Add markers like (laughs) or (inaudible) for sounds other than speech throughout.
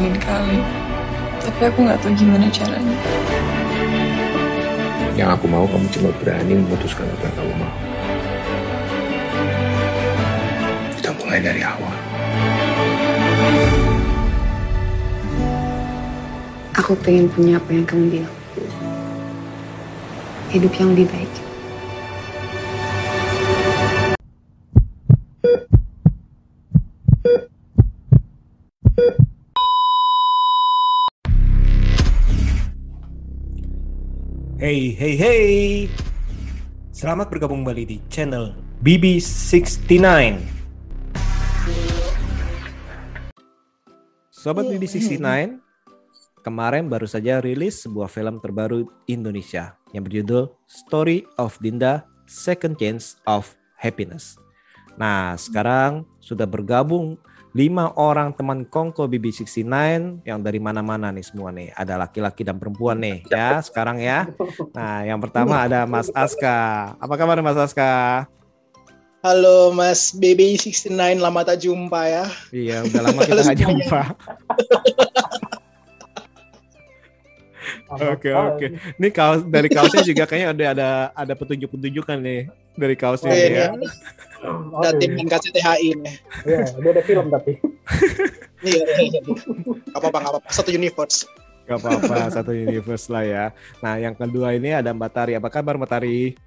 ninggalin kali. Tapi aku nggak tahu gimana caranya. Yang aku mau kamu cuma berani memutuskan apa yang kamu mau. Kita mulai dari awal. Aku pengen punya apa yang kamu bilang. Hidup yang lebih baik. Hey, hey. Selamat bergabung kembali di channel BB69. Sobat BB69, kemarin baru saja rilis sebuah film terbaru Indonesia yang berjudul Story of Dinda Second Chance of Happiness. Nah, sekarang sudah bergabung lima orang teman Kongko BB69 yang dari mana-mana nih semua nih. Ada laki-laki dan perempuan nih ya sekarang ya. Nah yang pertama ada Mas Aska. Apa kabar Mas Aska? Halo Mas BB69, lama tak jumpa ya. Iya udah lama kita nggak jumpa. Oke oke. Ini kaos dari kaosnya juga kayaknya ada ada ada petunjuk-petunjukan nih dari kaosnya Oh, nih iya, ya. Ada tim NKCTHI nih. Iya, dia ada film tapi. (laughs) Iya, iya, iya. Apa-apa, apa-apa. Satu universe. Gak apa-apa satu universe lah ya. Nah yang kedua ini ada Mbak Tari. Apa kabar Mbak Tari?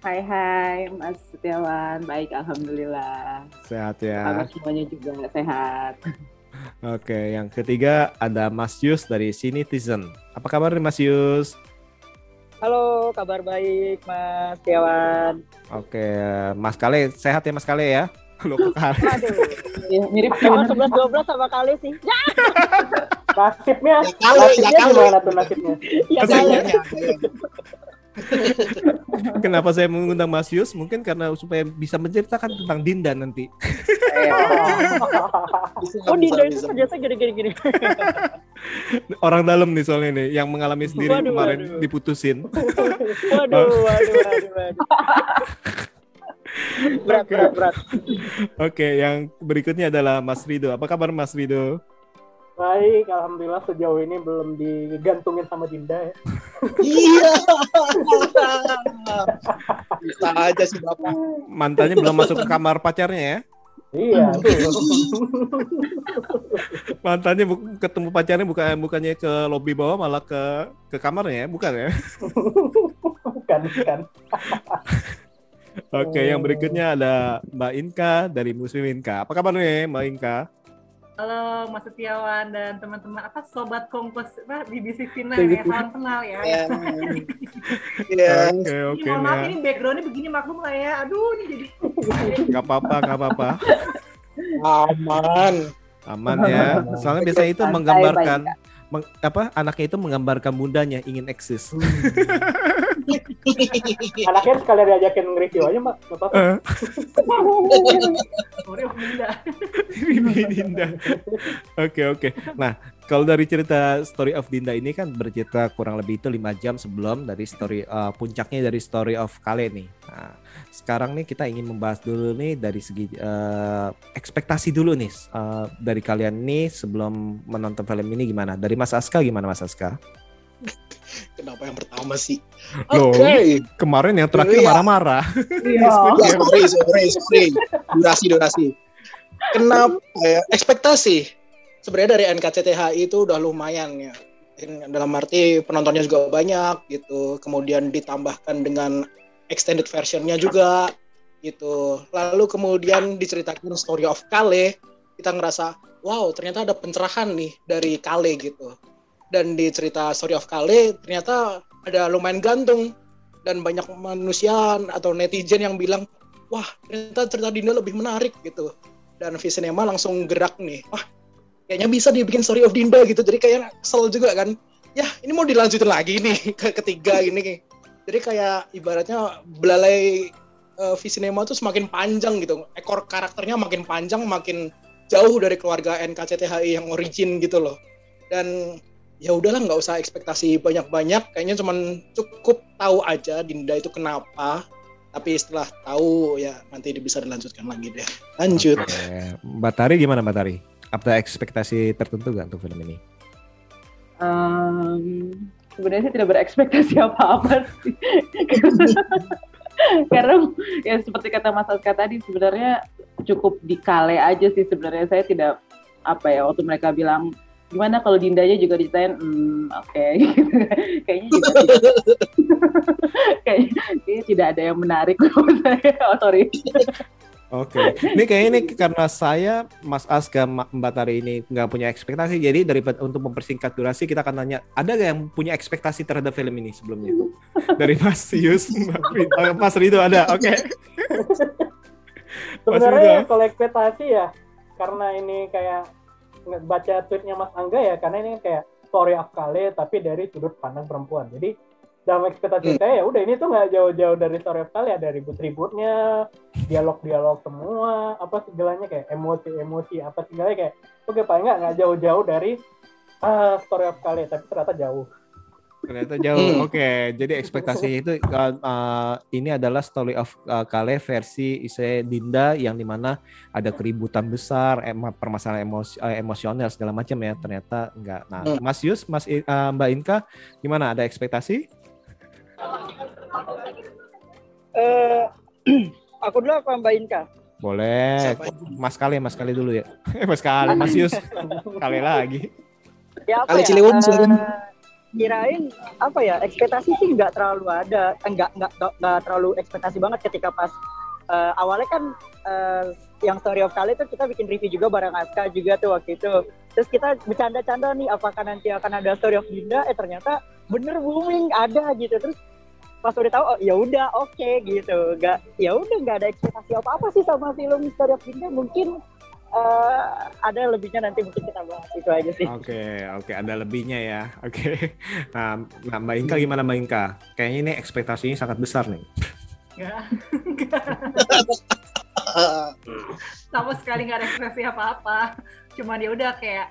Hai hai Mas Setiawan, baik Alhamdulillah. Sehat Kabar ya. semuanya juga sehat. Oke, yang ketiga ada Mas Yus dari Citizen. Apa kabar nih Mas Yus? Halo, kabar baik Mas Setiawan. Oke, Mas Kale sehat ya Mas Kale ya? (laughs) Lu kok Kale? Aduh, ya, mirip tahun 11-12 sama kali sih. Ya, (laughs) Nasibnya, Ya kali, nasibnya ya gimana tuh nasibnya? ya. Iya, Kenapa saya mengundang Mas Yus? Mungkin karena supaya bisa menceritakan tentang Dinda nanti. Oh, itu bisa. kerjanya gini-gini. (laughs) Orang dalam nih soalnya nih, yang mengalami sendiri Waduh, kemarin waduh. diputusin. (laughs) Waduh, waduh, waduh, waduh. Berat, berat, berat. Oke, yang berikutnya adalah Mas Rido. Apa kabar Mas Rido? Baik, alhamdulillah sejauh ini belum digantungin sama Dinda ya. Iya. (laughs) Bisa aja sih Bapak. Mantannya belum masuk ke kamar pacarnya ya? Iya. (laughs) Mantannya bu- ketemu pacarnya bukan bukannya ke lobi bawah malah ke ke kamarnya ya? Bukan ya? bukan, bukan. (laughs) Oke, yang berikutnya ada Mbak Inka dari Muslim Inka. Apa kabar nih Mbak Inka? Halo Mas Setiawan dan teman-teman apa sobat kompos apa BBC Final ya salam kenal ya. Ya. (laughs) Iya. Oke, oke mohon maaf nih. ini backgroundnya begini maklum lah ya. Aduh ini jadi Gak apa-apa, gak apa-apa. Aman. Aman ya. Soalnya biasanya itu menggambarkan meng- apa anaknya itu menggambarkan bundanya ingin eksis. (laughs) Anaknya sekalian diajakin nge-review aja, Mbak. Nggak apa-apa. Eh, Dinda. Dinda. Oke oke. Nah kalau dari cerita Story of Dinda ini kan bercerita kurang lebih itu lima jam sebelum dari story eh, puncaknya dari Story of Kale nih. Nah, sekarang nih kita ingin membahas dulu nih dari segi eh, ekspektasi dulu nih eh, dari kalian nih sebelum menonton film ini gimana? Dari Mas Aska gimana Mas Aska? (laughs) Kenapa yang pertama sih? Oke. Kemarin yang terakhir Iya. marah-marah. (laughs) Ya, sorry, sorry, sorry. Durasi, durasi. Kenapa ya? Ekspektasi. Sebenarnya dari NKCTHI itu udah lumayan ya. Dalam arti penontonnya juga banyak gitu. Kemudian ditambahkan dengan extended versionnya juga gitu. Lalu kemudian diceritakan story of Kale. Kita ngerasa, wow ternyata ada pencerahan nih dari Kale gitu. Dan di cerita story of Kale ternyata ada lumayan gantung. Dan banyak manusia atau netizen yang bilang wah ternyata cerita Dinda lebih menarik gitu. Dan Visinema langsung gerak nih wah kayaknya bisa dibikin story of Dinda gitu. Jadi kayak kesel juga kan. Ya ini mau dilanjutin lagi nih (laughs) ke ketiga ini. Jadi kayak ibaratnya belalai uh, Visinema tuh semakin panjang gitu. Ekor karakternya makin panjang makin jauh dari keluarga NKCTHI yang origin gitu loh. Dan ya udahlah nggak usah ekspektasi banyak-banyak kayaknya cuman cukup tahu aja Dinda itu kenapa tapi setelah tahu ya nanti bisa dilanjutkan lagi deh lanjut Oke. Mbak Tari gimana Mbak Tari? Ada ekspektasi tertentu gak untuk film ini? Um, sebenarnya saya tidak berekspektasi apa-apa sih. (laughs) Karena ya seperti kata Mas Aska tadi sebenarnya cukup dikale aja sih sebenarnya saya tidak apa ya waktu mereka bilang gimana kalau Dindanya juga diceritain? Hmm, oke. (laughs) Kayaknya juga tidak, (laughs) kayaknya, kayaknya tidak ada yang menarik (laughs) menurut saya. Oh, sorry. Oke, ini kayaknya ini karena saya Mas Aska Mbak Tari ini nggak punya ekspektasi, jadi daripada untuk mempersingkat durasi kita akan nanya ada gak yang punya ekspektasi terhadap film ini sebelumnya? Dari Mas Yus, Mbak Pri- oh, Mas Rido ada, oke. Sebenarnya Mas kalau ekspektasi ya karena ini kayak baca tweetnya Mas Angga ya karena ini kayak story of Kale tapi dari sudut pandang perempuan. Jadi dalam ekspektasi saya ya udah ini tuh nggak jauh-jauh dari story of Kale ada ribut-ributnya, dialog-dialog semua, apa segalanya kayak emosi-emosi apa segalanya kayak oke paling nggak nggak jauh-jauh dari ah, story of Kale tapi ternyata jauh. Ternyata jauh. Hmm. Oke, jadi ekspektasinya itu uh, uh, ini adalah story of uh, Kale versi Ise Dinda yang di mana ada keributan besar, em- permasalahan emosi, uh, emosional segala macam ya. Ternyata enggak. Nah, Hmm. Mas Yus, Mas I- uh, Mbak Inka, gimana? Ada ekspektasi? Eh, (clears throat) aku dulu apa Mbak Inka Boleh. Siapa Mas Kale, Mas Kale dulu ya. (laughs) Mas Kale, Mas Yus. (laughs) Kale lagi. ya Kali Ciliwung, Eh, silakan. Kirain apa ya ekspektasi sih nggak terlalu ada. Eh, nggak nggak terlalu ekspektasi banget ketika pas eh, awalnya kan eh, yang story of Kali itu kita bikin review juga bareng Aska juga tuh waktu itu. Terus kita bercanda-canda nih apakah nanti akan ada story of Dinda? Eh ternyata bener booming ada gitu. Terus pas udah tahu oh ya udah oke gitu. Nggak ya udah nggak ada ekspektasi apa apa sih sama film story of Dinda. Mungkin eh, ada lebihnya nanti mungkin kita bahas itu aja sih Oke, oke, ada lebihnya ya. (laughs) Oke. Nah, nah, Mbak Inka gimana Mbak Inka? Kayaknya ini ekspektasinya sangat besar nih. Enggak. Enggak. Sama sekali nggak ada ekspresi apa-apa cuman ya udah kayak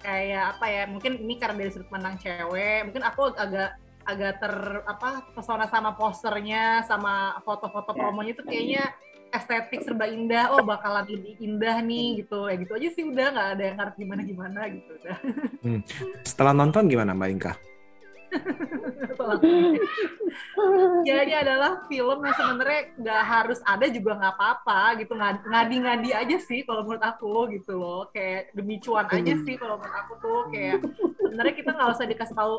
kayak apa ya mungkin ini karena dari sudut pandang cewek mungkin aku agak agak ter apa pesona sama posternya sama foto-foto promonya itu kayaknya estetik serba indah oh bakalan lebih indah nih gitu. Ya gitu aja sih udah nggak ada yang harus gimana gimana gitu udah. Setelah nonton gimana Mbak Inka? Jadi adalah film yang sebenarnya nggak harus ada juga nggak apa-apa gitu. Ngad- ngadi-ngadi aja sih kalau menurut aku gitu loh. Kayak demi cuan aja sih kalau menurut aku tuh. Kayak sebenarnya kita nggak usah dikasih tahu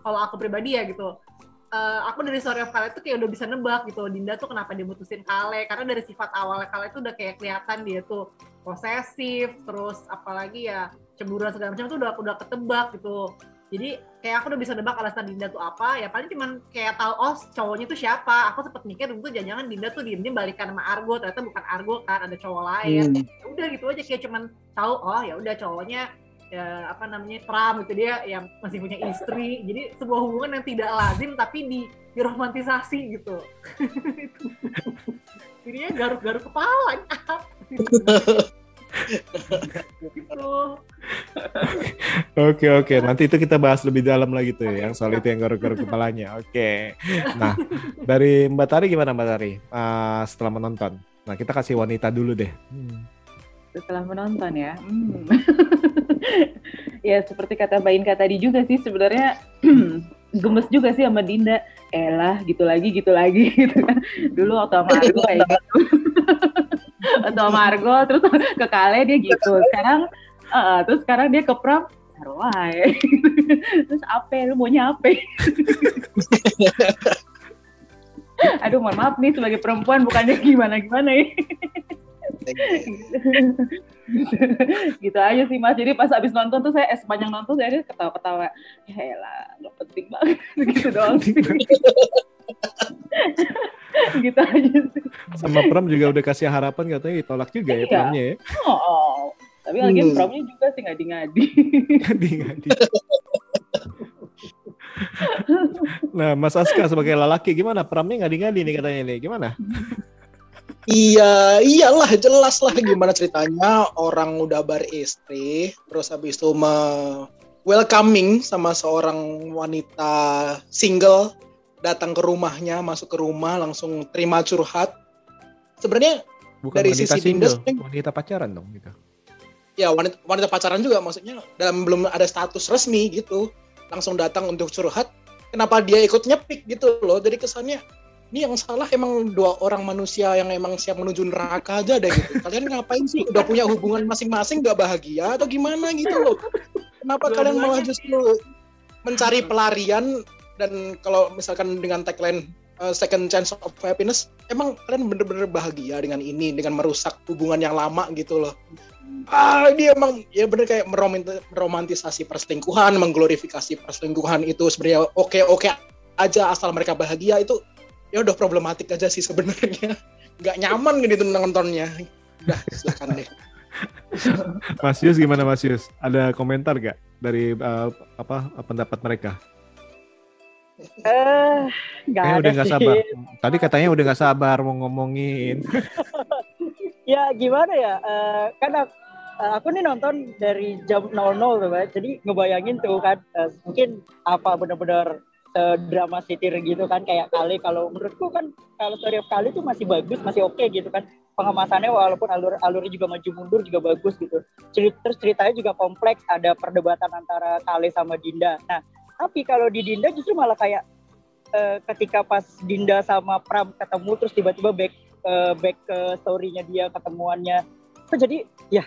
kalau aku pribadi ya gitu Eh, aku dari Story of Kale tuh kayak udah bisa nebak gitu. Dinda tuh kenapa dia mutusin Kale? Karena dari sifat awalnya Kale tuh udah kayak kelihatan dia tuh posesif terus apalagi ya cemburuan segala macam tuh udah udah ketebak gitu. Jadi kayak aku udah bisa nebak alasan Dinda tuh apa. Ya paling cuman kayak tahu oh cowoknya tuh siapa. Aku sempet mikir dulu tuh jangan Dinda tuh diem diem balikan sama Argo. Ternyata bukan Argo kan ada cowok lain. Hmm. Ya udah gitu aja. Kayak cuman tahu oh ya udah cowoknya ya apa namanya Pram gitu dia yang masih punya istri jadi sebuah hubungan yang tidak lazim tapi di diromantisasi gitu (laughs) jadinya garuk-garuk kepala (laughs) gitu Oke oke, nanti itu kita bahas lebih dalam lagi tuh yang soal itu yang garuk-garuk (laughs) kepalanya. Oke. Nah, dari Mbak Tari gimana Mbak Tari? Eh, setelah menonton. Nah, kita kasih wanita dulu deh. Hmm. setelah menonton ya. Hmm. Ya seperti kata Mbak Inka tadi juga sih sebenarnya (clears throat) gemes juga sih sama Dinda. Elah gitu lagi gitu lagi (laughs) gitu kan. Dulu waktu sama Argo kayak gitu. waktu sama Argo terus ke Kale dia gitu. Sekarang eh, terus sekarang dia ke Pram aja. (laughs) terus apa lu maunya apa? (laughs) Aduh mohon maaf nih sebagai perempuan bukannya gimana-gimana ya. (laughs) gitu aja sih mas jadi pas abis nonton tuh saya eh, sepanjang nonton saya ketawa-ketawa ya elah gak penting banget (laughs) gitu doang sih (laughs) gitu aja sih Sama Pram juga udah kasih harapan katanya ditolak juga ya Iya. Pramnya ya. oh, oh. tapi lagi Hmm. promnya juga sih ngadi-ngadi Ngadi-ngadi. Nah, Mas Aska sebagai lelaki gimana? Pramnya ngadi-ngadi nih katanya nih. Gimana? Iya, iyalah jelas lah gimana ceritanya orang udah beristri, terus habis itu me welcoming sama seorang wanita single datang ke rumahnya, masuk ke rumah langsung terima curhat. Sebenarnya Bukan Dari wanita sisi Dinda single, sebenarnya- wanita pacaran dong gitu. ya wanita, wanita pacaran juga maksudnya dalam belum ada status resmi gitu langsung datang untuk curhat kenapa dia ikut nyepik gitu loh jadi kesannya ini yang salah emang dua orang manusia yang emang siap menuju neraka aja deh gitu. Kalian ngapain sih? Udah punya hubungan masing-masing gak bahagia atau gimana gitu loh? Kenapa kalian malah justru mencari pelarian dan kalau misalkan dengan tagline uh, second chance of happiness emang kalian bener-bener bahagia dengan ini dengan merusak hubungan yang lama gitu loh? Ah dia emang ya bener kayak meromant- meromantisasi perselingkuhan mengglorifikasi perselingkuhan itu sebenarnya oke oke aja asal mereka bahagia itu ya udah problematik aja sih sebenarnya (laughs) nggak nyaman gitu nontonnya udah silakan deh (laughs) Mas Yus gimana Mas Yus? Ada komentar gak dari uh, apa pendapat mereka? Eh, nggak Kayaknya ada udah nggak sih. sabar. Tadi katanya udah nggak sabar mau ngomongin. (laughs) ya gimana ya eh, kan aku, eh, aku nih nonton dari jam 00 tuh jadi ngebayangin tuh kan eh, mungkin apa benar-benar drama city gitu kan kayak kali. Kalau menurutku kan kalau story of kali itu masih bagus masih oke gitu kan. Pengemasannya walaupun alur alurnya juga maju mundur juga bagus gitu. Cerit- terus ceritanya juga kompleks ada perdebatan antara Kale sama Dinda. Nah tapi kalau di Dinda justru malah kayak eh, ketika pas Dinda sama Pram ketemu terus tiba-tiba back eh, back ke story-nya dia ketemuannya Kok jadi ya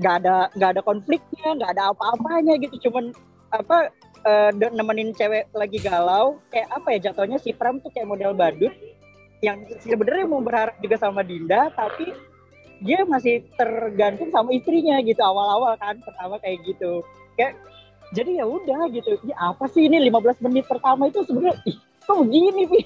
nggak ada nggak ada konfliknya nggak ada apa-apanya gitu. Cuman apa eh, de- nemenin cewek lagi galau kayak apa ya jatuhnya si Pram tuh kayak model badut yang sebenarnya mau berharap juga sama Dinda tapi dia masih tergantung sama istrinya gitu awal-awal kan pertama kayak gitu. Kayak jadi ya udah gitu ya apa sih ini 15 menit pertama itu sebenarnya ih kok begini Pi?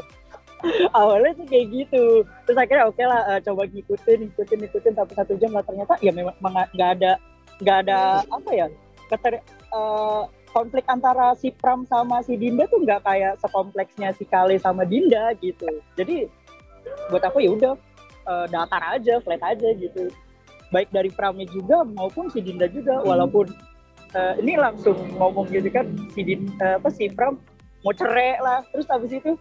(laughs) awalnya tuh kayak gitu. Terus akhirnya oke lah eh, coba ngikutin ngikutin ngikutin tapi satu jam lah ternyata ya memang memang nggak ada nggak ada apa ya keter, eh, konflik antara si Pram sama si Dinda tuh nggak kayak sekompleksnya si Kale sama Dinda gitu. Jadi buat aku ya udah eh, datar aja flat aja gitu. Baik dari Pramnya juga maupun si Dinda juga walaupun eh, ini langsung ngomong gitu kan si Din, eh, apa si Pram mau cerai lah. Terus habis itu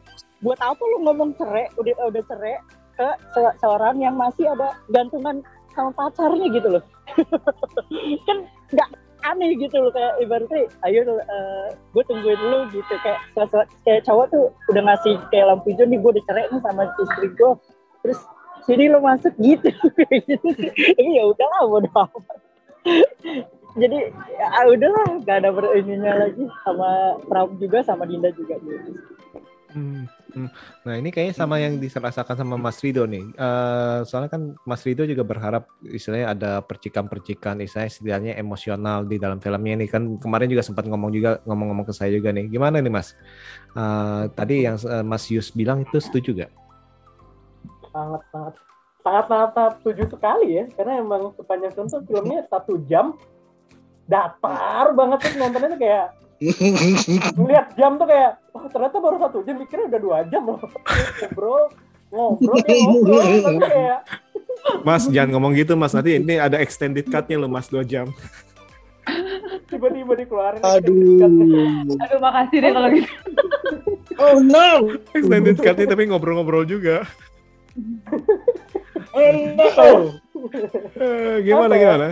buat apa lu ngomong cerai? Udah udah cerai ke se- seorang yang masih ada gantungan sama pacarnya gitu loh. (laughs) Kan nggak aneh gitu loh kayak ibaratnya ayo gue tungguin lu gitu. Kayak kayak cowok tuh udah ngasih kayak lampu hijau nih gue udah cerai nih sama istri gue terus sini lo masuk gitu. (laughs) Ini ya udahlah bodo amat. Jadi ya udahlah gak ada berininya lagi sama Pram juga sama Dinda juga gitu. Hmm, hmm. Nah ini kayaknya sama yang dirasakan sama Mas Rido nih. Eh, soalnya kan Mas Rido juga berharap istilahnya ada percikan-percikan, istilahnya setidaknya emosional di dalam filmnya ini kan kemarin juga sempat ngomong juga ngomong-ngomong ke saya juga nih. Gimana nih Mas? Eh, tadi yang eh, Mas Yus bilang itu setuju gak? sangat sangat sangat sangat sangat setuju sekali ya karena emang sepanjang film filmnya satu jam datar banget tuh nontonnya tuh kayak ngeliat jam tuh kayak oh ternyata baru satu jam mikirnya udah dua jam loh ngobrol ngobrol ya ngobrol tapi kayak Mas jangan ngomong gitu Mas nanti ini ada extended cut-nya loh Mas dua jam. tiba-tiba dikeluarin aduh Aduh makasih deh kalau gitu. oh no Extended cut-nya tapi ngobrol-ngobrol juga. oh no Eh, gimana Apa gimana?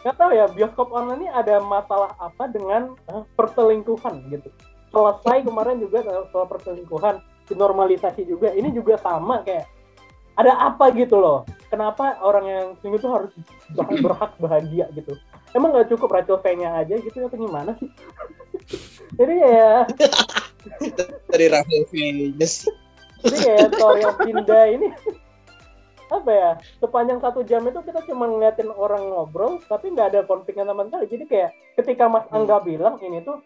Nggak tahu ya bioskop online ini ada masalah apa dengan eh, perselingkuhan gitu? Selesai (laughs) kemarin juga soal perselingkuhan dinormalisasi juga ini juga sama kayak ada apa gitu loh? Kenapa orang yang selingkuh itu harus (laughs) berhak bahagia gitu? Emang nggak cukup Rachel V-nya aja gitu atau gimana sih? (laughs) Jadi ya dari Rahel Venus jadi kayak story of Dinda ini apa ya sepanjang satu jam itu kita cuma ngeliatin orang ngobrol tapi nggak ada konfliknya sama sekali. Jadi kayak ketika Mas Angga bilang ini tuh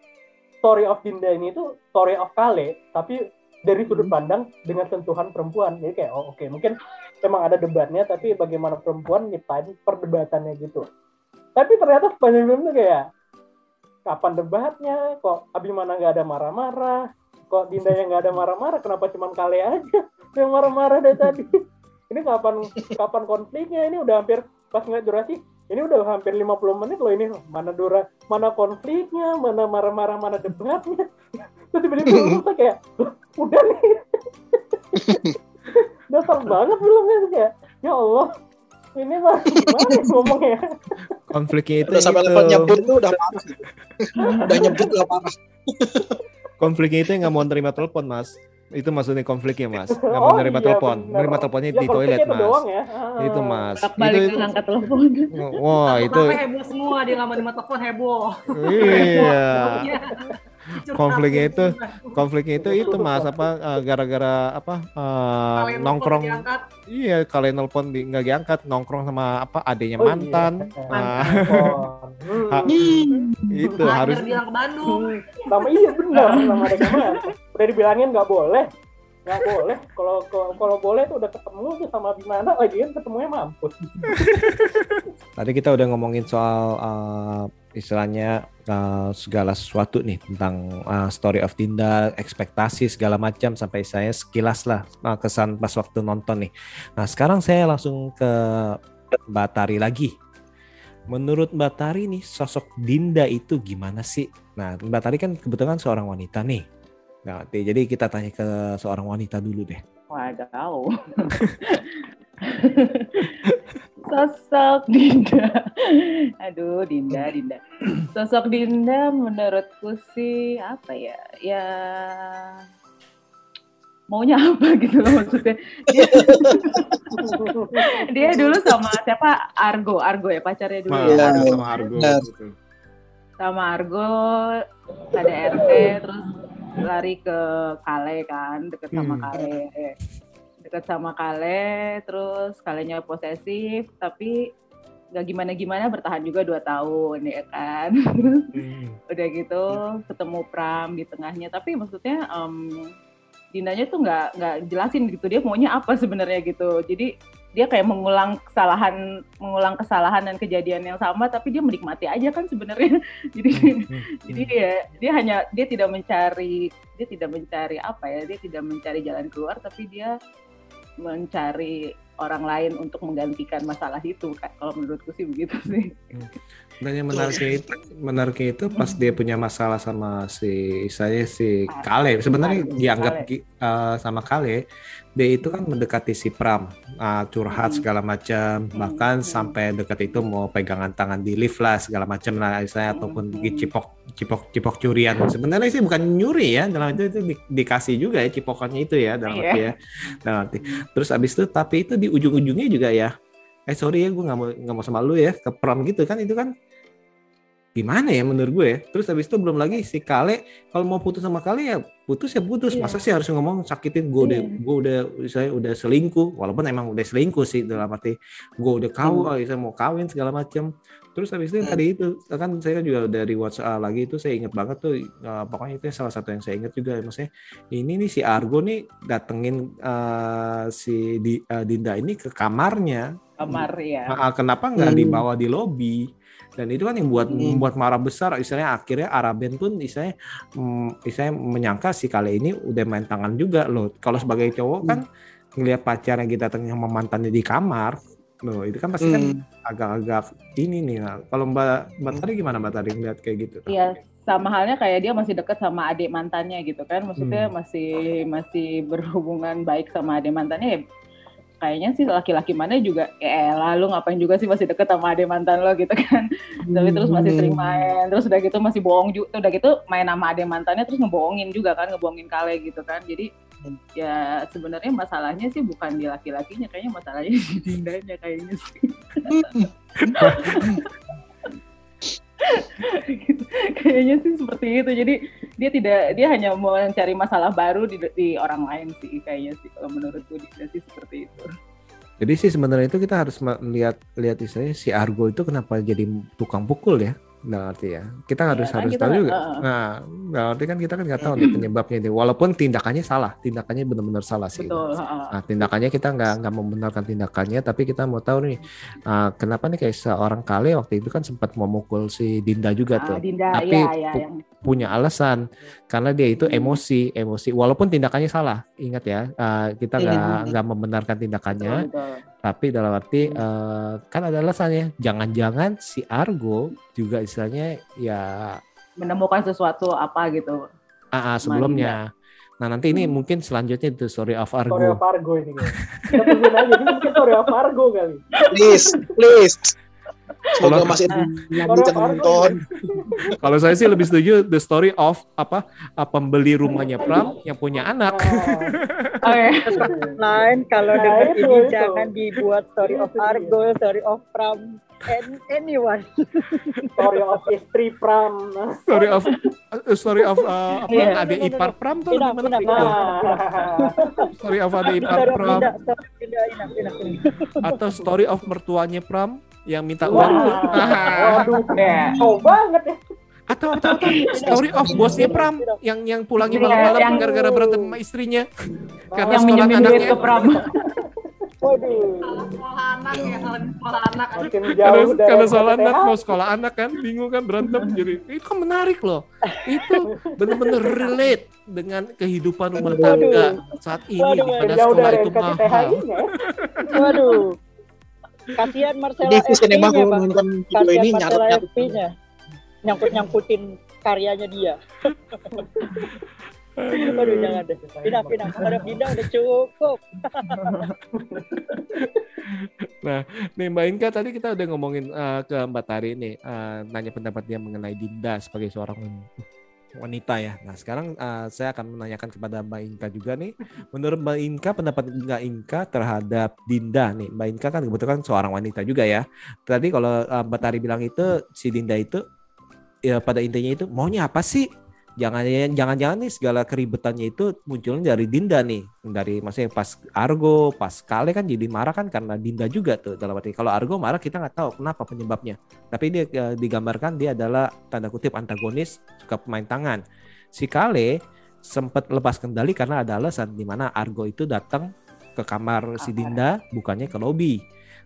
story of Dinda ini tuh story of Kale tapi dari sudut pandang dengan sentuhan perempuan. Jadi kayak oh oke mungkin emang ada debatnya tapi bagaimana perempuan nyiptain perdebatannya gitu. Tapi ternyata sepanjang film tuh kayak kapan debatnya? Kok Abimana nggak ada marah-marah? Kok Dinda yang nggak ada marah-marah? Kenapa cuman Kale aja (laughs) yang marah-marah dari tadi (laughs) ini kapan kapan konfliknya ini udah hampir pas ngeliat durasi ini udah hampir 50 menit loh ini mana dura mana konfliknya mana marah-marah mana debatnya (laughs) terus tiba-tiba (laughs) lu tuh kayak "Loh, udah nih (laughs) dasar banget filmnya kayak ya Allah Ini mah gimana ya ngomongnya? Konfliknya itu Udah sampai itu. level nyebut tuh udah parah gitu. udah nyebut udah parah. Konfliknya itu nggak mau nerima telepon mas. Itu maksudnya konfliknya mas. (laughs) Nggak mau Oh, nerima iya, telepon. bener. Nerima teleponnya Ya, di toilet itu mas. doang ya. Ah. Itu mas. Bolak Itu balik itu. angkat telepon. Wah itu. Heboh semua dia nggak mau terima telepon heboh. Iya. Iya. Konfliknya itu Curhat. konfliknya itu itu mas apa eh, gara-gara apa Kalian telepon nongkrong iya kalian nelpon di nggak diangkat nongkrong sama apa adanya Oh, iya. mantan Telepon. Hmm. Ha- itu harus bilang ke Bandung. Hmm, sama iya benar (laughs) sama ada kamar udah dibilangin nggak boleh nggak boleh kalau kalau- boleh tuh udah ketemu tuh sama Bimana lagian ketemunya mampus (laughs) Tadi kita udah ngomongin soal uh, istilahnya uh, segala sesuatu nih tentang uh, story of Dinda, ekspektasi segala macam sampai saya sekilas lah uh, kesan pas waktu nonton nih. Nah sekarang saya langsung ke Mbak Tari lagi. Menurut Mbak Tari nih sosok Dinda itu gimana sih? Nah Mbak Tari kan kebetulan seorang wanita nih. Nah, jadi kita tanya ke seorang wanita dulu deh. Wadaw. (laughs) (laughs) Sosok Dinda. Aduh, Dinda, Dinda. Sosok Dinda menurutku sih apa ya? Ya maunya apa gitu loh maksudnya. Dia, (laughs) dia dulu sama siapa? Argo, Argo ya pacarnya dulu ya. Sama Argo. Gitu. sama Argo ada RT terus lari ke Kale kan deket sama Hmm. Deket sama Kale terus kalenya posesif tapi nggak gimana gimana bertahan juga dua tahun ya kan? (laughs) Hmm. udah gitu ketemu Pram di tengahnya. Tapi maksudnya em, Dindanya tuh nggak nggak jelasin gitu dia maunya apa sebenarnya gitu. Jadi dia kayak mengulang kesalahan mengulang kesalahan dan kejadian yang sama tapi dia menikmati aja kan sebenarnya. (laughs) Jadi jadi dia dia hanya dia tidak mencari dia tidak mencari apa ya dia tidak mencari jalan keluar tapi dia mencari orang lain untuk menggantikan masalah itu kan kalau menurutku sih begitu sih Dan yang menariknya itu, menariknya itu pas dia punya masalah sama si saya si Kale. Sebenarnya dianggap eh, sama Kale, dia itu kan mendekati si Pram, ah, curhat Hmm. segala macam, bahkan Hmm. sampai dekat itu mau pegangan tangan di lift lah segala macam lah saya Hmm. ataupun cipok cipok cipok curian. Sebenarnya sih bukan nyuri ya, dalam itu itu di- dikasih juga ya cipokannya itu ya dalam Iya. arti ya. Dalam arti. Terus abis itu tapi itu di ujung-ujungnya juga ya eh sorry ya gue nggak mau nggak mau sama lu ya ke prom gitu kan itu kan gimana ya menurut gue ya. terus habis itu belum lagi si Kale kalau mau putus sama Kale ya putus ya putus Iya. masa sih harus ngomong sakitin gue udah Iya. gue udah saya udah selingkuh walaupun emang udah selingkuh sih dalam arti gue udah kau oh, saya mau kawin segala macam terus habis itu yang tadi itu kan saya juga dari WhatsApp lagi itu saya ingat banget tuh eh, pokoknya itu salah satu yang saya ingat juga maksudnya ini nih si Argo nih datengin eh, si Di- eh, Dinda ini ke kamarnya kamar ya kenapa nggak Hmm. dibawa di lobi? Dan itu kan yang buat Hmm. membuat marah besar. Istilahnya akhirnya Araben pun istilahnya, mm, istilahnya menyangka si kali ini udah main tangan juga loh. Kalau sebagai cowok kan ngelihat pacarnya kita tengah sama mantannya di kamar, loh itu kan pasti kan Hmm. agak-agak ini nih. Nah, kalau Mbak Mbak tadi gimana Mbak tadi ngeliat kayak gitu? Iya, sama halnya kayak dia masih deket sama adik mantannya gitu kan. Maksudnya masih masih berhubungan baik sama adik mantannya ya kayaknya sih laki-laki mana juga ya elah lu ngapain juga sih masih deket sama adik mantan lo gitu kan. (laughs) Tapi terus masih sering main, terus udah gitu masih bohong juga, udah gitu main sama adik mantannya terus ngebohongin juga kan, ngebohongin kale gitu kan. Jadi ya sebenarnya masalahnya sih bukan di laki-lakinya, kayaknya masalahnya (laughs) di Dindanya kayaknya sih. (laughs) (laughs) kayaknya sih seperti itu. Jadi dia tidak dia hanya mau mencari masalah baru di, di orang lain sih kayaknya sih kalau menurutku. Dia sih seperti itu. Jadi sih sebenarnya itu kita harus melihat lihat istilahnya si Argo itu kenapa jadi tukang pukul ya. Nah, arti ya. Kita harus kan harus tahu nggak- juga. heeh. Nah, nah, arti kan kita kan nggak tahu nih penyebabnya itu. Walaupun tindakannya salah, tindakannya benar-benar salah sih. betul. Nah, tindakannya kita nggak nggak membenarkan tindakannya, tapi kita mau tahu nih ah, kenapa nih kayak seorang kali waktu itu kan sempat mau mukul si Dinda juga Ah, tuh. Dinda Tapi ya ya pu- yang punya alasan karena dia itu Hmm. emosi, emosi. Walaupun tindakannya salah, ingat ya, ah, kita Iya. nggak nggak membenarkan tindakannya, betul, betul. Tapi dalam arti eh, kan ada alasannya. Jangan-jangan si Argo juga istilahnya ya menemukan sesuatu apa gitu ah, ah, sebelumnya Nah nanti ini mungkin selanjutnya The Story of Story Argo. of Argo ini tungguin aja, ini mungkin Story of Argo kali. Please, please. Semoga Kalau- Mas Irfan bisa Argo nonton. Kalau saya sih lebih setuju The Story of apa pembeli rumahnya Pram yang punya anak. Ah, (laughs) Oke. Lain kalau Nah, dengar ini itu. jangan dibuat story of. Argo, story of Pram, and anyone. (laughs) Story of istri Pram. Story of uh, Story of uh, apa Iya. ada ipar Pram tuh Piko? Nah, Story of ada ipar Pram atau Story of mertuanya Pram yang minta uang. Waduh, kau banget ya. atau atau, atau Story of bosnya Pram yang yang pulangnya Iya, malam-malam yang- gara-gara berantem sama istrinya. Karena Yang sekolah anaknya. ke Pram. Waduh. Salah sekolah anak ya, salah sekolah anak. Aduh, Makin Karena, jauh karena soal RCTH. anak mau sekolah anak kan bingung kan berantem jadi itu kan menarik loh itu benar-benar relate dengan kehidupan rumah tangga saat ini Waduh, di mana sekolah itu mahal. Waduh. Kasihan Cinema FP-nya, Bang. nonton video Kasihan ini nyatet-nyatet. FP-nya. Nyangkut-nyangkutin karyanya dia. (laughs) Waduh, jangan deh. Pindah, pindah. Of Dinda udah cukup. (laughs) nih Mbak Inka tadi kita udah ngomongin eh, ke Mbak Tari nih eh, nanya pendapat dia mengenai Dinda sebagai seorang wanita ya. Nah sekarang eh, saya akan menanyakan kepada Mbak Inka juga nih. (laughs) Menurut Mbak Inka pendapat Mbak Inka terhadap Dinda nih. Mbak Inka kan kebetulan seorang wanita juga ya. Tadi kalau eh, Mbak Tari bilang itu si Dinda itu ya pada intinya itu maunya apa sih jangan jangan-jangan nih segala keribetannya itu munculnya dari Dinda nih. Dari maksudnya pas Argo pas Kale kan jadi marah kan karena Dinda juga tuh. Dalam arti kalau Argo marah kita nggak tahu kenapa penyebabnya. Tapi dia eh, digambarkan dia adalah tanda kutip antagonis suka pemain tangan. Si Kale sempat lepas kendali karena ada alasan di mana Argo itu datang ke kamar si Dinda bukannya ke lobi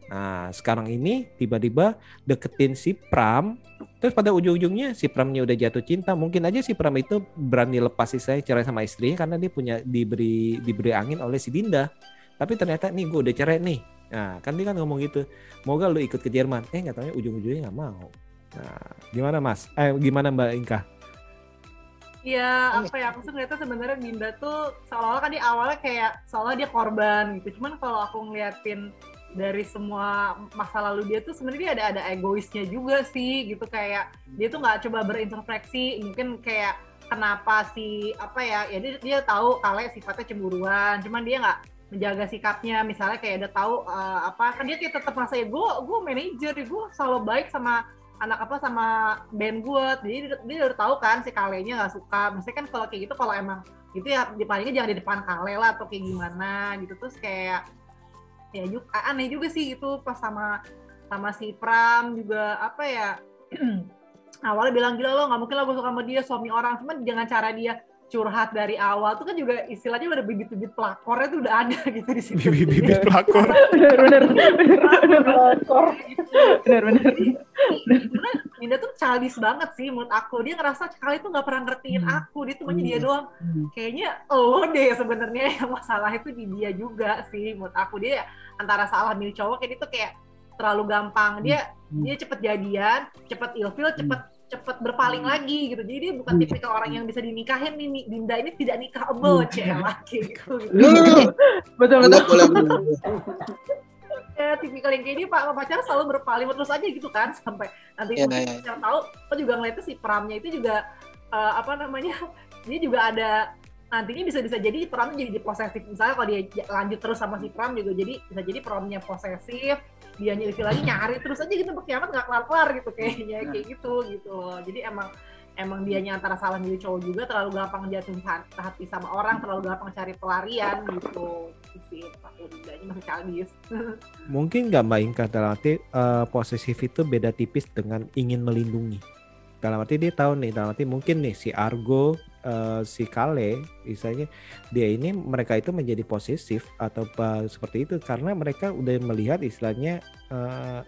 nah sekarang ini tiba-tiba deketin si Pram Terus pada ujung-ujungnya si Pramnya udah jatuh cinta, mungkin aja si Pram itu berani lepas saya cerai sama istrinya karena dia punya diberi diberi angin oleh si Dinda. Tapi ternyata nih gue udah cerai nih. Nah kan dia kan ngomong gitu, mau gak lu ikut ke Jerman? Eh nggak taunya ujung-ujungnya nggak mau. Nah gimana Mas? Eh gimana Mbak Inka? Iya, apa ya? Aku tuh sebenarnya Dinda tuh seolah-olah kan di awalnya kayak seolah dia korban gitu. Cuman kalau aku ngeliatin dari semua masa lalu dia tuh sebenarnya ada ada egoisnya juga sih gitu. Kayak dia tuh nggak coba berintrospeksi mungkin kayak kenapa sih apa ya ya dia, dia tahu kalau sifatnya cemburuan cuman dia nggak menjaga sikapnya. Misalnya kayak udah tahu eh, apa kan dia kayak tetap merasa ya gue gue manajer ya gue selalu baik sama anak apa sama band gue jadi dia, dia udah tahu kan si kalenya nggak suka. Maksudnya kan kalau kayak gitu kalau emang itu ya palingnya jangan di depan kale lah atau kayak gimana gitu. Terus kayak ya juga aneh juga sih itu pas sama sama si Pram juga apa ya (clears throat) awalnya bilang gila lo nggak mungkin lah gue suka sama dia suami orang. Cuman jangan cara dia curhat dari awal tuh kan juga istilahnya udah bibit-bibit pelakornya tuh udah ada (laughs) gitu di situ. Bibit-bibit pelakor. (laughs) bener bener bener. Pelakor. bener bener. Karena Dinda tuh childish banget sih menurut aku. Dia ngerasa kali tuh nggak pernah ngertiin aku. Dia tuh maunya dia doang. Kayaknya lo deh sebenarnya (laughs) yang masalah itu di dia juga sih menurut aku. Dia antara salah milih cowok kayak itu kayak terlalu gampang. Dia dia cepet jadian cepet ilfil cepet cepet berpaling lagi gitu. Jadi dia bukan tipikal orang yang bisa dinikahin nih Nih, Dinda ini tidak nikahable cewek gitu, (laughs) gitu. betul Boleh, betul. boleh, boleh. ya tipikal yang kayak dia pak pacar selalu berpaling terus aja gitu kan sampai nanti Iya, mungkin iya. yang tahu lo juga ngeliatnya si Pramnya itu juga eh, apa namanya (laughs) dia juga ada nantinya bisa bisa jadi Pramnya jadi posesif misalnya kalau dia lanjut terus sama si Pram juga jadi bisa jadi Pramnya posesif dia nyelifin lagi nyari terus aja gitu kiamat nggak kelar kelar gitu kayaknya kayak gitu gitu. Loh jadi emang emang dianya antara salah milih cowok juga terlalu gampang jatuh ha- hati sama orang terlalu gampang cari pelarian gitu. Itu sih aku masih childish. (laughs) Mungkin nggak Mbak Inka dalam arti eh, posesif itu beda tipis dengan ingin melindungi. Dalam arti dia tahu nih, dalam arti mungkin nih si Argo, eh, si Kale, misalnya dia ini mereka itu menjadi posesif atau apa seperti itu karena mereka udah melihat istilahnya eh,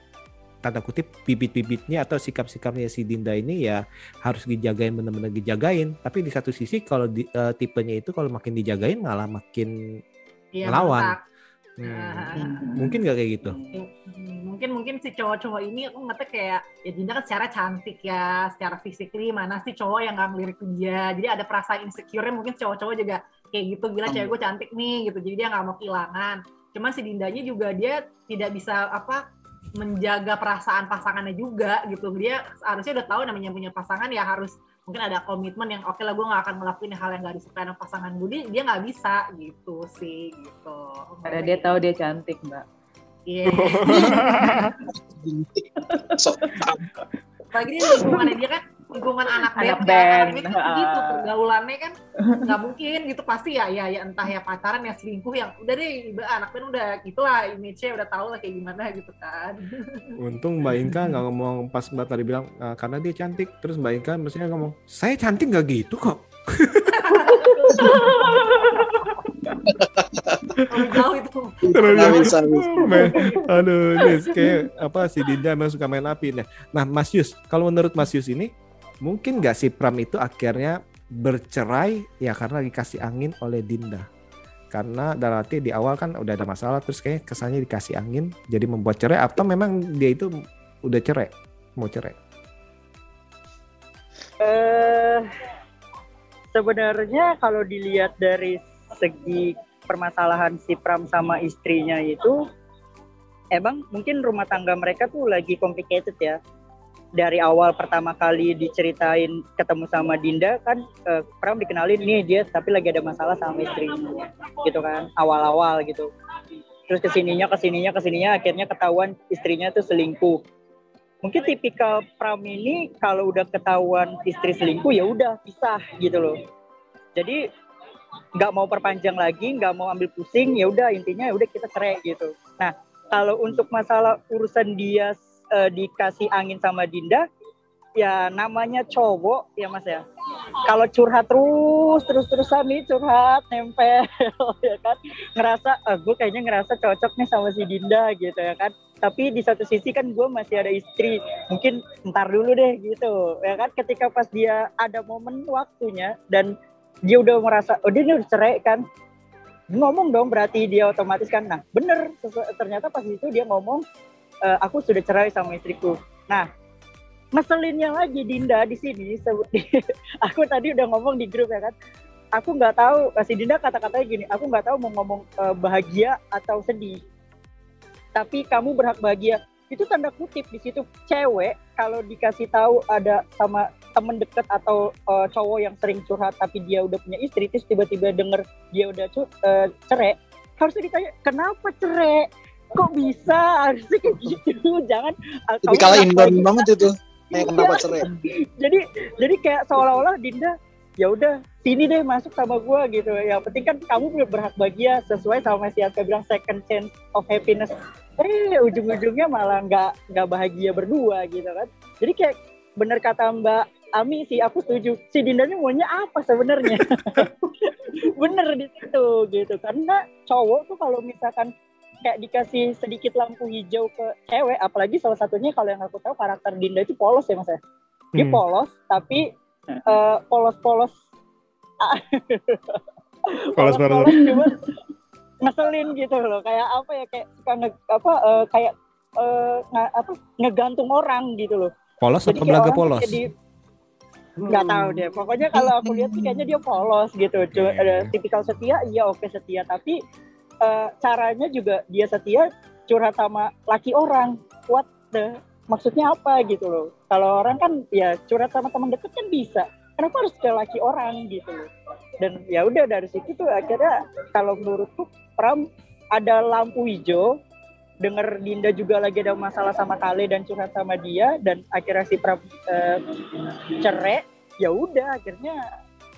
tanda kutip bibit-bibitnya atau sikap-sikapnya si Dinda ini ya harus dijagain benar-benar dijagain. Tapi di satu sisi kalau di- eh, tipenya itu kalau makin dijagain malah makin Iya, Ngelawan. Hmm. (laughs) Mungkin nggak kayak gitu? Hmm, mungkin mungkin si cowok-cowok ini aku ngeliatnya kayak ya Dinda kan secara cantik ya secara physically mana sih cowok yang nggak ngelirik dia jadi ada perasaan insecure mungkin cowok-cowok juga kayak gitu gila cewek gue cantik nih gitu jadi dia nggak mau kehilangan cuman si Dindanya juga dia tidak bisa apa menjaga perasaan pasangannya juga gitu dia harusnya udah tahu namanya punya pasangan ya harus mungkin ada komitmen yang oke lah gue nggak akan ngelakuin hal yang gak disukai sama pasangan gue dia, dia nggak bisa gitu sih gitu Karena dia tahu dia cantik, Mbak. Iya. Sok. (laughs) Apalagi dia lingkungannya dia kan lingkungan anak band, Anak kan. band, Anak band kan gitu pergaulannya kan nggak mungkin gitu pasti ya ya ya entah ya pacaran ya selingkuh yang udah deh anak band udah gitulah image-nya udah tahu lah kayak gimana gitu kan. Untung Mbak Inka (laughs) nggak ngomong pas Mbak tadi bilang "Ah, karena dia cantik. Terus Mbak Inka mestinya ngomong saya cantik nggak gitu kok. Terlalu jauh aduh, ini kayak apa si Dinda emang suka main api. Nah, nah Mas Yus, kalau menurut Mas Yus ini mungkin nggak si Pram itu akhirnya bercerai ya karena dikasih angin oleh Dinda. Karena dalam arti di awal kan udah ada masalah terus kayak kesannya dikasih angin jadi membuat cerai atau memang dia itu udah cerai mau cerai. Eh, sebenarnya kalau dilihat dari segi permasalahan si Pram sama istrinya itu, emang mungkin rumah tangga mereka tuh lagi complicated ya. Dari awal pertama kali diceritain ketemu sama Dinda kan eh, Pram dikenalin nih dia tapi lagi ada masalah sama istrinya gitu kan awal-awal gitu. Terus ke sininya ke sininya ke sininya akhirnya ketahuan istrinya tuh selingkuh mungkin tipikal Pram ini kalau udah ketahuan istri selingkuh ya udah pisah gitu loh. Jadi nggak mau perpanjang lagi, nggak mau ambil pusing, ya udah intinya ya udah kita cerai gitu. Nah kalau untuk masalah urusan dia eh, dikasih angin sama Dinda, ya namanya cowok ya mas ya. Kalau curhat terus terus terusan nih curhat nempel (laughs) ya kan, ngerasa ah, gue kayaknya ngerasa cocok nih sama si Dinda gitu ya kan. Tapi di satu sisi kan gue masih ada istri mungkin ntar dulu deh gitu ya kan. Ketika pas dia ada momen waktunya dan dia udah merasa oh dia udah cerai kan. Ngomong dong berarti dia otomatis kan nah bener. Ternyata pas itu dia ngomong "Eh, aku sudah cerai sama istriku. Nah ngeselinnya lagi Dinda di sini (laughs) aku tadi udah ngomong di grup ya kan. Aku nggak tahu si Dinda kata-katanya gini aku nggak tahu mau ngomong eh, bahagia atau sedih. Tapi kamu berhak bahagia. Itu tanda kutip di situ cewek kalau dikasih tahu ada sama temen deket atau eh, cowok yang sering curhat tapi dia udah punya istri terus tiba-tiba denger dia udah eh, cerai harusnya ditanya kenapa cerai kok bisa harusnya kayak (laughs) gitu jangan Tapi berhak inborn bahagia. banget itu. Kayak kenapa Iya. cerai? jadi jadi kayak seolah-olah Dinda ya udah sini deh masuk sama gua gitu yang penting kan kamu berhak bahagia sesuai sama si Aska bilang second chance of happiness eh ujung-ujungnya malah nggak nggak bahagia berdua gitu kan jadi kayak bener kata Mbak Ami sih aku setuju si Dinda ini maunya apa sebenarnya (laughs) bener di situ gitu karena cowok tuh kalau misalkan kayak dikasih sedikit lampu hijau ke cewek apalagi salah satunya kalau yang aku tahu karakter Dinda itu polos ya mas ya dia Hmm. polos tapi eh, polos-polos (laughs) Polos-polos. cuma ngeselin gitu loh kayak apa ya kayak suka nge, apa eh, kayak eh, nga- apa ngegantung orang gitu loh Polos Jadi atau belaga polos? jadi nggak tahu deh pokoknya kalau aku lihat sih kayaknya dia polos gitu Cuma Oke. ada tipikal setia iya oke setia tapi eh, caranya juga dia setia curhat sama laki orang. What the? Maksudnya apa gitu loh. Kalau orang kan ya curhat sama teman deket kan bisa. Kenapa harus ke laki orang gitu loh? Dan ya udah dari situ tuh akhirnya kalau menurutku Pram ada lampu hijau. Denger Dinda juga lagi ada masalah sama Kale dan curhat sama dia. Dan akhirnya si Pram eh, cerai. Ya udah akhirnya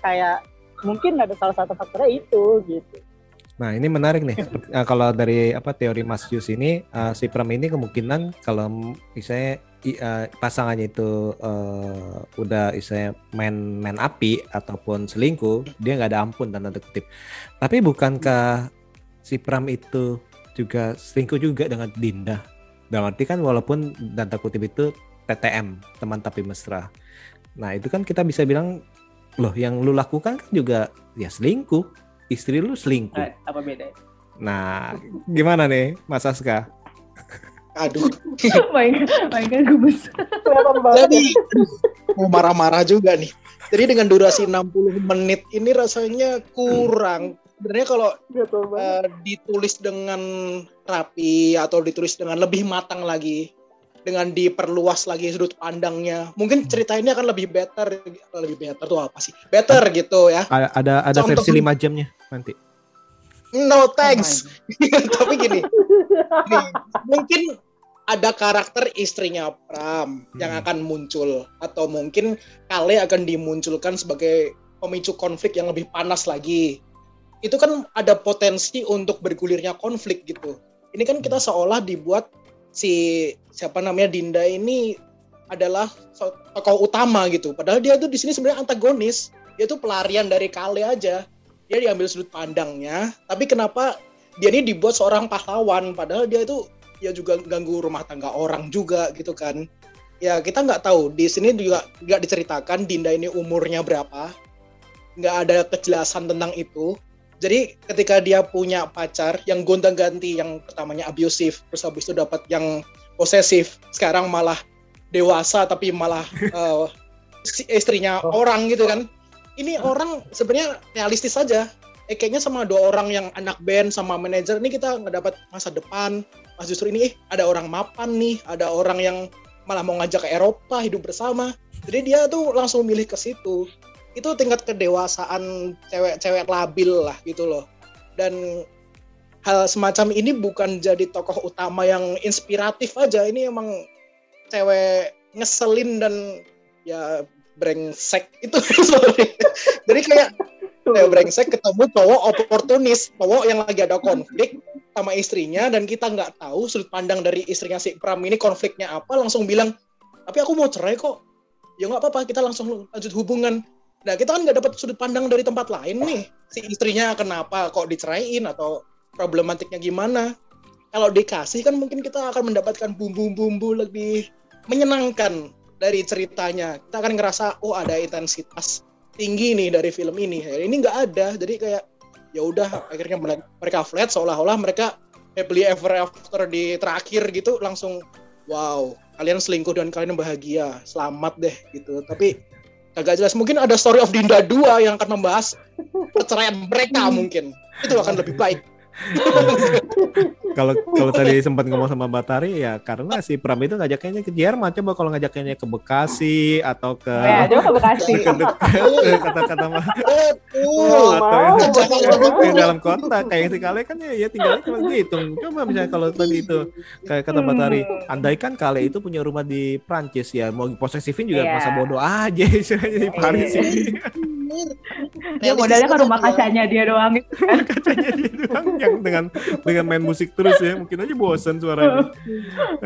kayak mungkin ada salah satu faktornya itu gitu Nah ini menarik nih. Eh, kalau dari apa teori Mas Yus ini, eh, si Pram ini kemungkinan kalau misalnya eh, pasangannya itu eh, udah misalnya main main api ataupun selingkuh, dia nggak ada ampun tanda kutip. Tapi bukankah si Pram itu juga selingkuh juga dengan Dinda? Dalam arti kan walaupun tanda kutip itu TTM, teman tapi mesra. Nah itu kan kita bisa bilang, loh yang lu lakukan kan juga ya selingkuh, istri lu selingkuh. Eh, apa beda? Nah, gimana nih Mas Aska? Aduh, Main, mainkan gemes. Kelihatan banget. jadi ya. mau marah-marah juga nih. Jadi dengan durasi 60 menit ini rasanya kurang. Sebenarnya kalau eh, ditulis dengan rapi atau ditulis dengan lebih matang lagi dengan diperluas lagi sudut pandangnya. Mungkin cerita ini akan lebih better lebih better tuh apa sih? Better gitu ya. A- Ada ada Contoh- versi 5 jamnya nanti. no thanks. (laughs) Tapi gini, (laughs) gini, mungkin ada karakter istrinya Pram yang Hmm. akan muncul. Atau mungkin Kale akan dimunculkan sebagai pemicu konflik yang lebih panas lagi. Itu kan ada potensi untuk bergulirnya konflik gitu. Ini kan kita seolah dibuat si siapa namanya Dinda ini adalah tokoh utama gitu. Padahal dia tuh di sini sebenarnya antagonis. Dia tuh pelarian dari Kale aja. Dia diambil sudut pandangnya. Tapi kenapa dia ini dibuat seorang pahlawan? Padahal dia itu ya juga ganggu rumah tangga orang juga gitu kan. Ya kita nggak tahu. Di sini juga nggak diceritakan Dinda ini umurnya berapa. Nggak ada kejelasan tentang itu jadi ketika dia punya pacar yang gonta-ganti yang pertamanya abusive terus habis itu dapat yang posesif sekarang malah dewasa tapi malah (laughs) eh, si istrinya Oh. orang gitu kan. Ini orang sebenarnya realistis saja. Eh, kayaknya sama dua orang yang anak band sama manajer ini kita nggak dapat masa depan. Pas justru ini eh ada orang mapan nih ada orang yang malah mau ngajak ke Eropa hidup bersama. Jadi dia tuh langsung milih ke situ itu tingkat kedewasaan cewek-cewek labil lah gitu loh. Dan hal semacam ini bukan jadi tokoh utama yang inspiratif aja. Ini emang cewek ngeselin dan ya brengsek itu. (laughs) Sorry. jadi kayak kayak brengsek ketemu cowok oportunis cowok yang lagi ada konflik sama istrinya dan kita nggak tahu sudut pandang dari istrinya si Pram ini konfliknya apa langsung bilang tapi aku mau cerai kok. Ya nggak apa-apa kita langsung lanjut hubungan nah kita kan nggak dapat sudut pandang dari tempat lain nih. Si istrinya kenapa kok diceraiin atau problematiknya gimana? Kalau dikasih kan mungkin kita akan mendapatkan bumbu-bumbu lebih menyenangkan dari ceritanya. Kita akan ngerasa oh ada intensitas tinggi nih dari film ini. Ya, ini nggak ada. Jadi kayak ya udah akhirnya mere- mereka flat seolah-olah mereka happily ever after di terakhir gitu langsung wow kalian selingkuh dan kalian bahagia. Selamat deh gitu. Tapi agak jelas. Mungkin ada story of Dinda 2 yang akan membahas perceraian mereka mungkin. Itu akan lebih baik (laughs) Kalau kalau tadi sempat ngomong sama Batari ya karena si Pram itu ngajaknya ke Jerman. Coba kalau ngajaknya ke Bekasi atau ke Ya, coba ke Bekasi. (laughs) ke kata-kata mah betul atau di dalam kota kayak si Kale kan ya, ya tinggalnya cuma gitu. Coba misalnya kalau tadi itu kayak kata Batari, andai kan Kale itu punya rumah di Prancis ya mau posesifin juga Iya. masa bodoh aja (laughs) istilahnya di Paris Iya. ini. Dia modalnya kan rumah kacanya dia doang itu kan. Kacanya dia doang yang dengan dengan main musik terus ya. Mungkin aja bosan suaranya.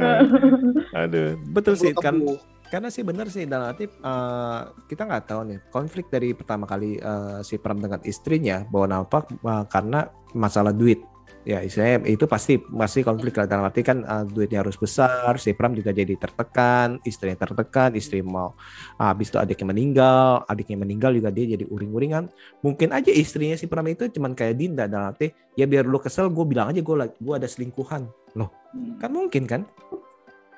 (laughs) Aduh, betul sih kan. Karena sih benar sih dalam arti eh, kita nggak tahu nih konflik dari pertama kali eh, si Pram dengan istrinya bahwa nampak eh, karena masalah duit ya istilahnya itu pasti masih konflik lah dalam arti kan eh, duitnya harus besar si Pram juga jadi tertekan istrinya tertekan istri mau ah, habis itu adiknya meninggal adiknya meninggal juga dia jadi uring-uringan. Mungkin aja istrinya si Pram itu cuman kayak Dinda dalam arti ya biar lu kesel gue bilang aja gue gue ada selingkuhan. Loh kan mungkin kan?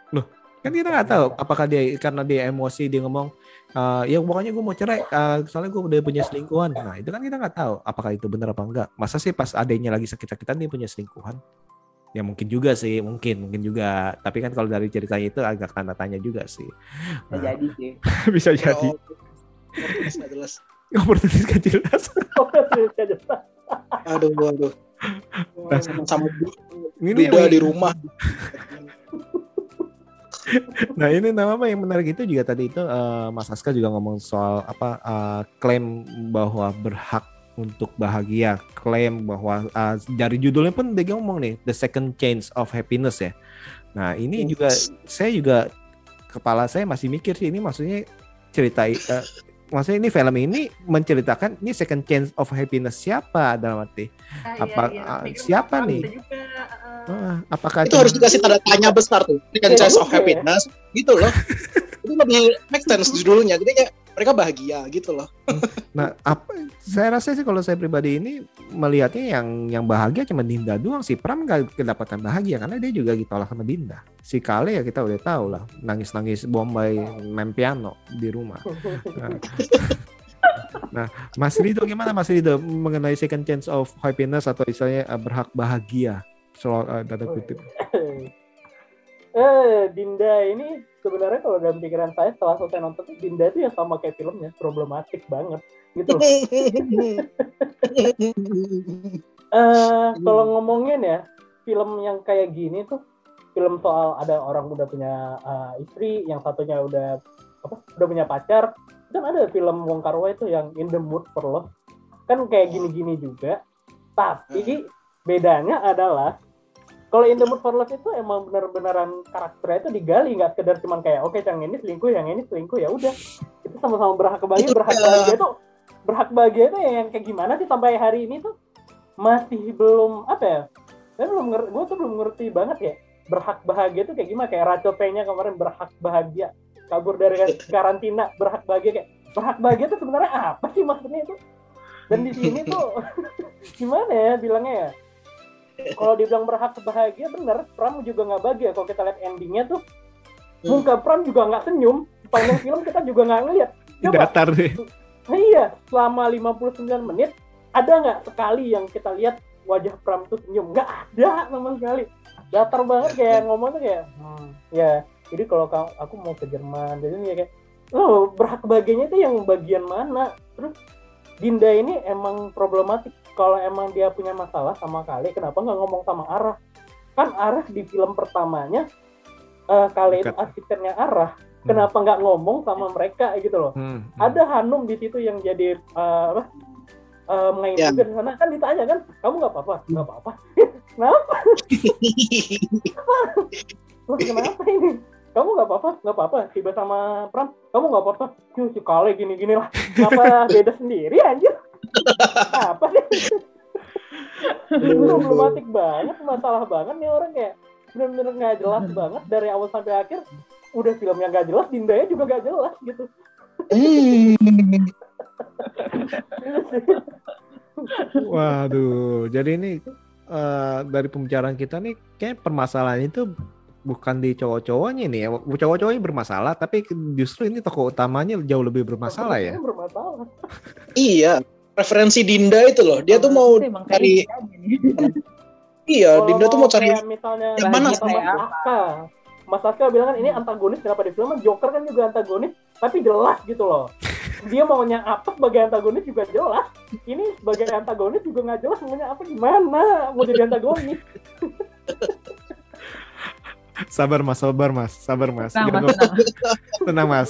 Loh kan kita nggak tahu apakah dia karena dia emosi dia ngomong "Eh, ya pokoknya gue mau cerai eh, soalnya gue udah punya selingkuhan. Nah itu kan kita nggak tahu apakah itu benar apa enggak. Masa sih pas adanya lagi sakit-sakitan dia punya selingkuhan? Ya mungkin juga sih mungkin mungkin juga. Tapi kan kalau dari ceritanya itu agak tanda tanya juga sih. Bisa Nah, jadi sih. (laughs) bisa jadi. jelas. Nggak jelas. Oportunis gak jelas. Aduh aduh. Sama ini Dinda di rumah (laughs) Nah ini nama apa yang menarik itu juga tadi itu eh, Mas Aska juga ngomong soal apa eh, klaim bahwa berhak untuk bahagia, klaim bahwa eh, dari judulnya pun dia ngomong nih the second chance of happiness ya. Nah ini juga saya juga kepala saya masih mikir sih ini maksudnya cerita eh, maksudnya ini film ini menceritakan ini second chance of happiness siapa dalam arti Ah, Apa- iya, iya. siapa nih? juga, ah, apakah itu harus dikasih tanda tanya besar tuh second Iya, chance of juga ya. happiness gitu loh (laughs) itu lebih make sense judulnya jadi kayak mereka bahagia gitu loh (laughs) Nah, apa saya rasa sih kalau saya pribadi ini melihatnya yang yang bahagia cuma Dinda doang sih. Pram nggak kedapatan bahagia karena dia juga ditolak sama Dinda. Si Kale ya kita udah tahu lah, nangis-nangis Bombay main piano di rumah. Nah, (laughs) nah, Mas Rido gimana Mas Rido mengenai second chance of happiness atau istilahnya eh, berhak bahagia? Soal eh, tanda kutip. eh Dinda ini sebenarnya kalau dalam pikiran saya setelah selesai nonton tuh, Dinda itu ya sama kayak filmnya problematik banget gitu loh. (laughs) Eh kalau ngomongin ya film yang kayak gini tuh film soal ada orang udah punya eh, istri, yang satunya udah apa udah punya pacar. Dan ada film Wong Kar Wai itu yang In the Mood for Love kan kayak gini-gini juga. Tapi bedanya adalah kalau In the Mood for Love itu emang benar-benaran karakternya itu digali nggak sekedar cuman kayak oke yang ini selingkuh yang ini selingkuh ya udah. Itu sama-sama berhak bahagia Itu berhak bahagia itu berhak bahagia itu yang kayak gimana sih sampai hari ini tuh? Masih belum apa ya? Saya belum ngerti gue tuh belum ngerti banget ya berhak bahagia itu kayak gimana? Kayak Rachel P-nya kemarin berhak bahagia kabur dari karantina berhak bahagia kayak berhak bahagia itu sebenarnya apa sih maksudnya itu? Dan di sini (laughs) tuh (laughs) gimana ya bilangnya ya kalau dibilang berhak bahagia bener. Pram juga nggak bahagia. Kalau kita lihat endingnya tuh muka Pram juga nggak senyum. Sepanjang film kita juga nggak ngeliat. Coba. Datar deh. nah iya selama 59 menit ada nggak sekali yang kita lihat wajah Pram tuh senyum? Nggak ada sama sekali. Datar banget kayak (laughs) ngomong tuh kayak "Hmm, ya. Jadi kalau aku mau ke Jerman jadi ya kayak oh berhak bahagianya itu yang bagian mana? Terus Dinda ini emang problematik kalau emang dia punya masalah sama Kale kenapa nggak ngomong sama Arah? Kan Arah di film pertamanya eh, Kale itu Dekat. asistennya Arah. Kenapa nggak ngomong sama mereka gitu loh? Hmm, hmm. ada Hanum di situ yang jadi eh, eh, main Ya. juga di sana. Kan ditanya kan kamu nggak apa-apa? Nggak apa-apa. (laughs) (laughs) Kenapa? Wah, kenapa ini? Kamu nggak apa-apa? Nggak apa-apa. Tiba sama Pram. Kamu nggak apa-apa? Yuh, si Kale gini gini lah kenapa beda sendiri anjir apa sih problematik banget masalah banget nih orang kayak. Bener-bener nggak jelas banget dari awal sampai akhir udah filmnya nggak jelas Dindanya juga nggak jelas gitu. Waduh, jadi ini eh, dari pembicaraan kita nih kayak permasalahan itu bukan di cowok-cowoknya nih ya. Cowok-cowoknya bermasalah, tapi justru ini tokoh utamanya jauh lebih bermasalah ya. bermasalah. Iya referensi Dinda itu loh. Dia tuh mau cari (laughs) iya Kalau Dinda tuh mau cari misalnya yang mana kayak Aska Mas Aska bilang kan ini antagonis kenapa di film? Joker kan juga antagonis tapi jelas gitu loh. (laughs) Dia maunya apa sebagai antagonis juga jelas. Ini sebagai antagonis juga nggak jelas maunya apa gimana? Mau jadi antagonis (laughs) Sabar mas, sabar mas, sabar mas. Tenang, Mas, tenang. tenang mas.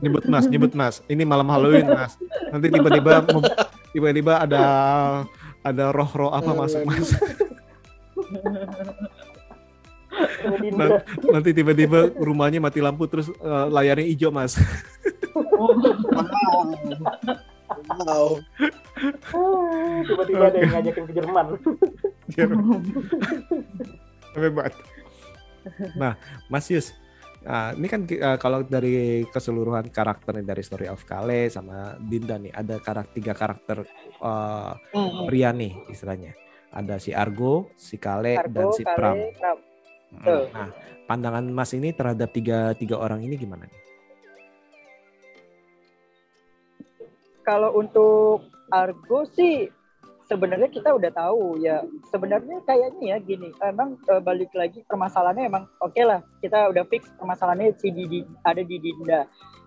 Nyebut mas, nyebut mas. Ini malam Halloween mas. Nanti tiba-tiba tiba-tiba ada ada roh-roh apa masuk mas. Nanti tiba-tiba rumahnya mati lampu terus eh, layarnya hijau mas. wow tiba-tiba ada yang ngajakin ke Jerman Hebat. Nah, Mas Yus, ah, ini kan eh, kalau dari keseluruhan karakter nih, dari Story of Kale sama Dinda nih, ada karakter tiga karakter eh, pria nih istilahnya. Ada si Argo, si Kale, dan Argo, si Kale, Pram. Pram. Betul. Nah, pandangan Mas ini terhadap tiga tiga orang ini gimana nih? Kalau untuk Argo sih sebenarnya kita udah tahu ya. Sebenarnya kayaknya ya gini, emang eh, balik lagi permasalahannya emang oke lah. Kita udah fix permasalahannya si Didi ada di Dinda.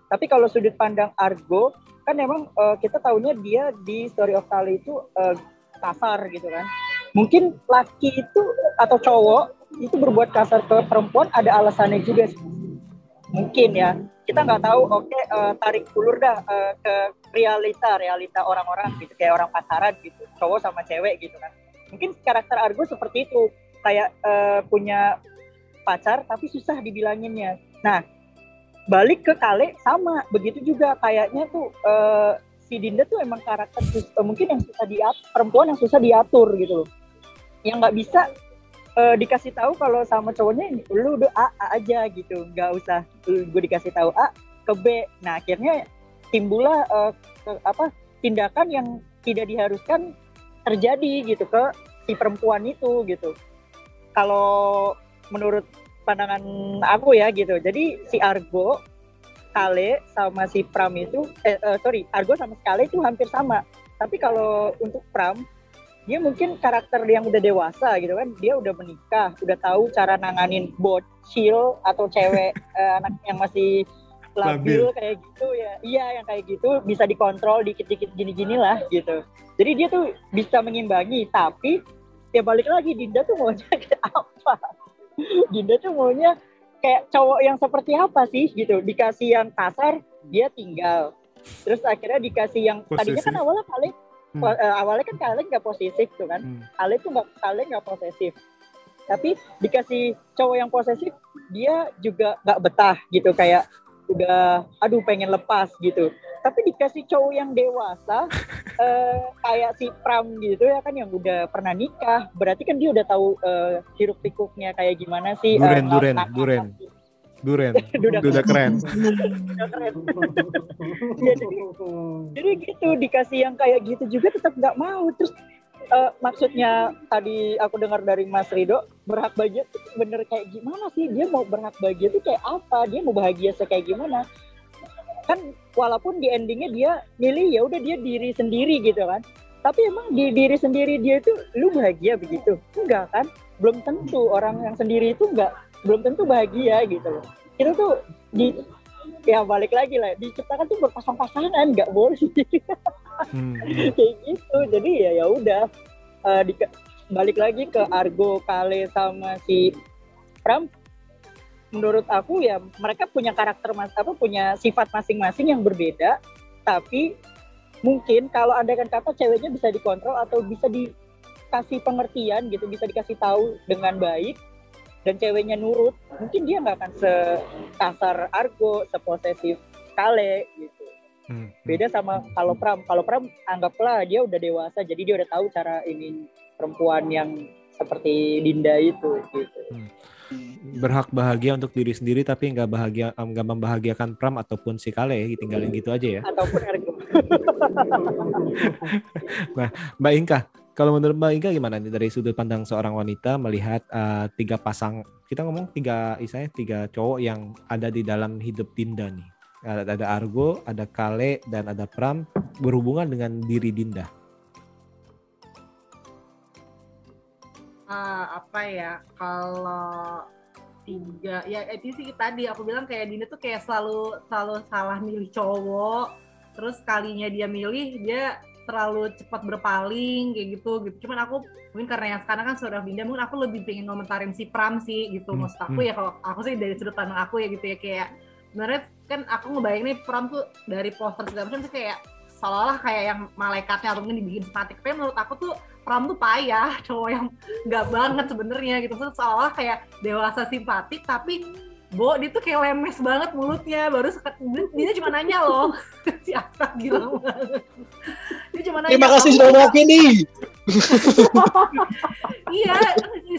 Tapi kalau sudut pandang Argo kan emang eh, kita tahunya dia di Story of Kali itu eh, kasar gitu kan. Mungkin laki itu atau cowok itu berbuat kasar ke perempuan ada alasannya juga. Mungkin ya. Kita nggak tahu. Oke, eh, tarik ulur dah eh, ke realita realita orang-orang gitu kayak orang pacaran gitu cowok sama cewek gitu kan mungkin karakter Argo seperti itu kayak eh, punya pacar tapi susah dibilanginnya nah balik ke Kale sama begitu juga kayaknya tuh eh, si Dinda tuh emang karakter eh, mungkin yang susah diatur perempuan yang susah diatur gitu loh yang nggak bisa eh, dikasih tahu kalau sama cowoknya lu udah A, A aja gitu nggak usah gue dikasih tahu A ke B nah akhirnya timbullah eh, ke- apa tindakan yang tidak diharuskan terjadi gitu ke si perempuan itu gitu. Kalau menurut pandangan aku ya gitu. Jadi si Argo, Kale sama si Pram itu eh, eh, sorry, Argo sama Kale itu hampir sama. Tapi kalau untuk Pram dia mungkin karakter yang udah dewasa gitu kan dia udah menikah udah tahu cara nanganin bocil atau cewek (laughs) eh, anak yang masih labil kayak gitu ya. Iya yang kayak gitu bisa dikontrol dikit-dikit gini-gini lah gitu. Jadi dia tuh bisa mengimbangi tapi ya balik lagi Dinda tuh maunya (laughs) kayak apa? Dinda tuh maunya kayak cowok yang seperti apa sih gitu. Dikasih yang kasar dia tinggal. Terus akhirnya dikasih yang tadinya kan awalnya paling Hmm. Eh, awalnya kan kalian nggak posesif tuh kan. Hmm. kalian tuh nggak kalian nggak posesif. Tapi dikasih cowok yang posesif dia juga nggak betah gitu kayak udah aduh pengen lepas gitu. Tapi dikasih cowok yang dewasa (laughs) eh, kayak si Pram gitu ya kan yang udah pernah nikah. Berarti kan dia udah tahu eh, hiruk pikuknya kayak gimana sih eh, Duren, duren, ngap- duren. (laughs) Duda- udah keren. Udah keren. (laughs) ya, jadi jadi gitu dikasih yang kayak gitu juga tetap nggak mau. Terus eh, maksudnya tadi aku dengar dari Mas Rido berhak bahagia tuh bener kayak gimana sih? Dia mau berhak bahagia tuh kayak apa? Dia mau bahagia kayak gimana? Kan walaupun di endingnya dia milih ya udah dia diri sendiri gitu kan. Tapi emang di diri sendiri dia itu lu bahagia begitu? Enggak kan? Belum tentu orang yang sendiri itu enggak belum tentu bahagia gitu loh. Itu tuh di ya balik lagi lah diciptakan tuh berpasang-pasangan nggak boleh. Hmm. (laughs) kayak gitu jadi ya ya udah. Di balik lagi ke Argo Kale sama si Pram. Menurut aku ya mereka punya karakter mas apa punya sifat masing-masing yang berbeda tapi mungkin kalau andaikan kata ceweknya bisa dikontrol atau bisa dikasih pengertian gitu bisa dikasih tahu dengan baik dan ceweknya nurut mungkin dia nggak akan sekasar Argo seposesif Kale gitu. Hmm. beda sama kalau Pram. Kalau Pram anggaplah dia udah dewasa jadi dia udah tahu cara ini perempuan yang seperti Dinda itu gitu. Berhak bahagia untuk diri sendiri tapi nggak bahagia nggak membahagiakan Pram ataupun si Kale ya, tinggalin gitu aja ya. ataupun Argo (laughs) Mbak Inka, kalau menurut Mbak Inka gimana nih dari sudut pandang seorang wanita melihat eh, tiga pasang kita ngomong tiga istilahnya tiga cowok yang ada di dalam hidup Dinda nih. Ada, ada Argo, ada Kale dan ada Pram berhubungan dengan diri Dinda. Ah, apa ya kalau tiga ya itu sih tadi aku bilang kayak Dina tuh kayak selalu selalu salah milih cowok terus kalinya dia milih dia terlalu cepat berpaling kayak gitu gitu. Cuman aku mungkin karena yang sekarang kan sudah Dinda mungkin aku lebih pengen ngomentarin si Pram sih gitu. Hmm, maksud aku hmm. ya kalau aku sih dari sudut pandang aku ya gitu ya kayak sebenarnya kan aku ngebayangin nih Pram tuh dari poster segala macam tuh kayak seolah-olah kayak yang malaikatnya atau mungkin dibikin simpatik tapi menurut aku tuh Pram tuh payah (laughs) cowok yang nggak banget sebenarnya gitu. Terus seolah kayak dewasa simpatik tapi Bo, dia tuh kayak lemes banget mulutnya. Baru sekat dia, cuma nanya loh (laughs) siapa gila banget dia cuma nanya Terima kasih "Kamu. sudah mewakili. (laughs) iya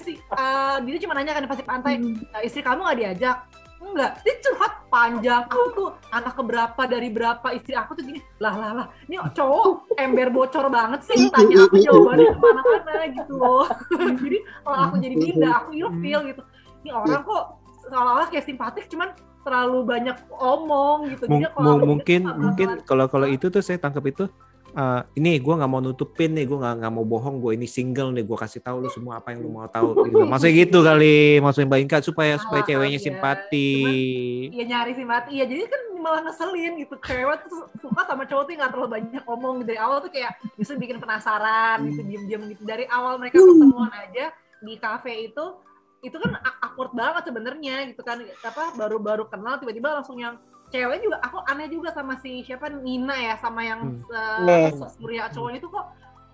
si, uh, dia cuma nanya kan pasti pantai "Uh, istri kamu nggak diajak? Enggak. Dia curhat panjang. Aku tuh anak keberapa dari berapa istri aku tuh gini. Lah lah lah. Ini cowok ember bocor banget sih tanya aku jawabannya ke mana-mana gitu. Loh (laughs) jadi kalau aku jadi Dinda aku ilfeel gitu. Ini orang kok seolah-olah kayak simpatik cuman terlalu banyak omong gitu. Mung- kalau mungkin mungkin kalau kalau itu tuh saya tangkap itu eh, ini gue nggak mau nutupin nih gue nggak nggak mau bohong gue ini single nih gue kasih tahu lu semua apa yang lu mau tahu. Gitu. (laughs) maksudnya gitu kali maksudnya Mbak Inka supaya supaya Ah, ceweknya iya. simpati. Iya nyari simpati, iya jadi kan malah ngeselin gitu. Cewek tuh suka sama cowok tuh nggak terlalu banyak ngomong. Dari awal tuh kayak bisa bikin penasaran gitu diem-diem gitu. Dari awal mereka ketemuan aja di kafe itu itu kan awkward banget sebenarnya gitu kan. Apa baru-baru kenal tiba-tiba langsung yang cewek juga aku aneh juga sama si siapa Nina ya sama yang Nah. uh, Surya cowoknya tuh kok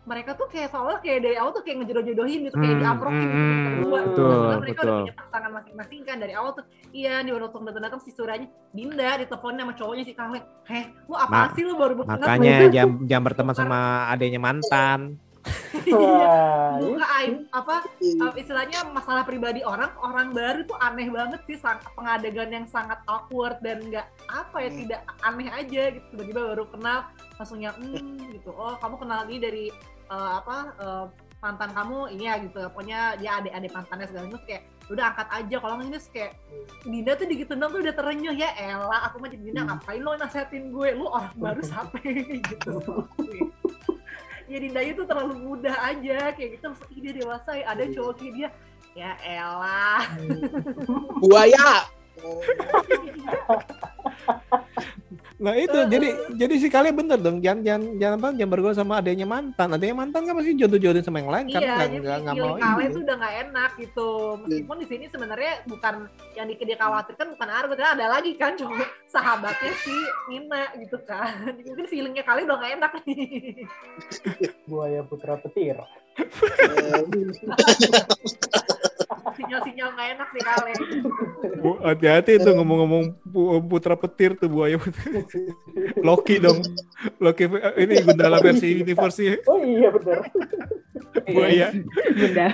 mereka tuh kayak seolah kayak dari awal tuh kayak ngejodoh-jodohin gitu kayak Hmm, diaprokin hmm, gitu hmm, berdua gitu. betul, Padahal mereka udah betul. punya pasangan masing-masing kan dari awal tuh iya di waktu datang-datang si Suryanya Dinda diteleponin sama cowoknya si Kale heh lu apa Ma- sih lu baru makanya jam jam berteman sama adanya mantan buka aib apa uh, istilahnya masalah pribadi orang orang baru tuh aneh banget sih pengadegan yang sangat awkward dan nggak apa ya Hmm. tidak aneh aja gitu. Tiba-tiba baru kenal langsung yang hmm gitu. Oh kamu kenal ini dari uh, apa uh, mantan kamu ini ya gitu. Pokoknya dia adik-adik mantannya segala macam kayak udah angkat aja kalau nggak ini kayak Dinda tuh digituin dong tuh udah terenyuh ya. Elah aku mah jadi Dinda ngapain lo nasehatin gue? Lu orang baru (laughs) sampai (laughs) gitu ya Dinda itu terlalu mudah aja. Kayak gitu Maksudnya, "Ih, dia dewasa ya ada cowok kayak dia. Ya elah. Buaya. (laughs) Nah itu. (laughs) Jadi jadi si kalian bener dong. Jangan jangan jangan apa jangan bergaul sama adanya mantan. Adanya mantan kan pasti jodoh-jodohin sama yang lain kan? Iya nggak jadi nggak nggak mau kalian itu. udah nggak enak gitu. Meskipun di sini sebenarnya bukan yang di- dia khawatirkan bukan Argo ternyata ada lagi kan cuma sahabatnya si Nina gitu kan. (laughs) Mungkin feelingnya kalian udah nggak enak nih. Buaya putra petir. (laughs) sinyal-sinyal nggak enak sih kalian Bu, hati-hati tuh ngomong-ngomong pu- putra petir tuh buaya Loki dong Loki eh, ini Gundala versi universe Oh iya benar. buaya Bunda.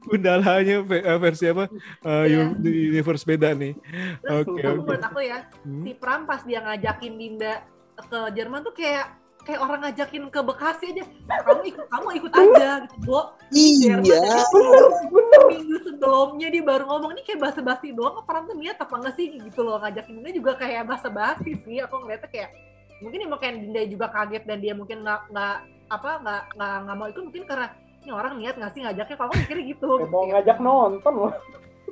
Gundalanya eh, versi apa Eh, Iya. uni- universe beda nih Oke, aku oke. menurut aku ya Hmm. si Pram pas dia ngajakin Dinda ke Jerman tuh kayak kayak orang ngajakin ke Bekasi aja kamu ikut kamu ikut aja gitu Bo Iya. dari seminggu, minggu sebelumnya dia baru ngomong ini kayak basa-basi doang apa tuh niat apa enggak sih gitu loh ngajakin Dinda juga kayak basa-basi sih aku ngeliatnya kayak mungkin ya mungkin Dinda juga kaget dan dia mungkin nggak nggak apa nggak nggak nggak mau ikut mungkin karena ini orang niat nggak sih ngajaknya kalau aku mikirnya gitu Kayak mau ngajak nonton loh.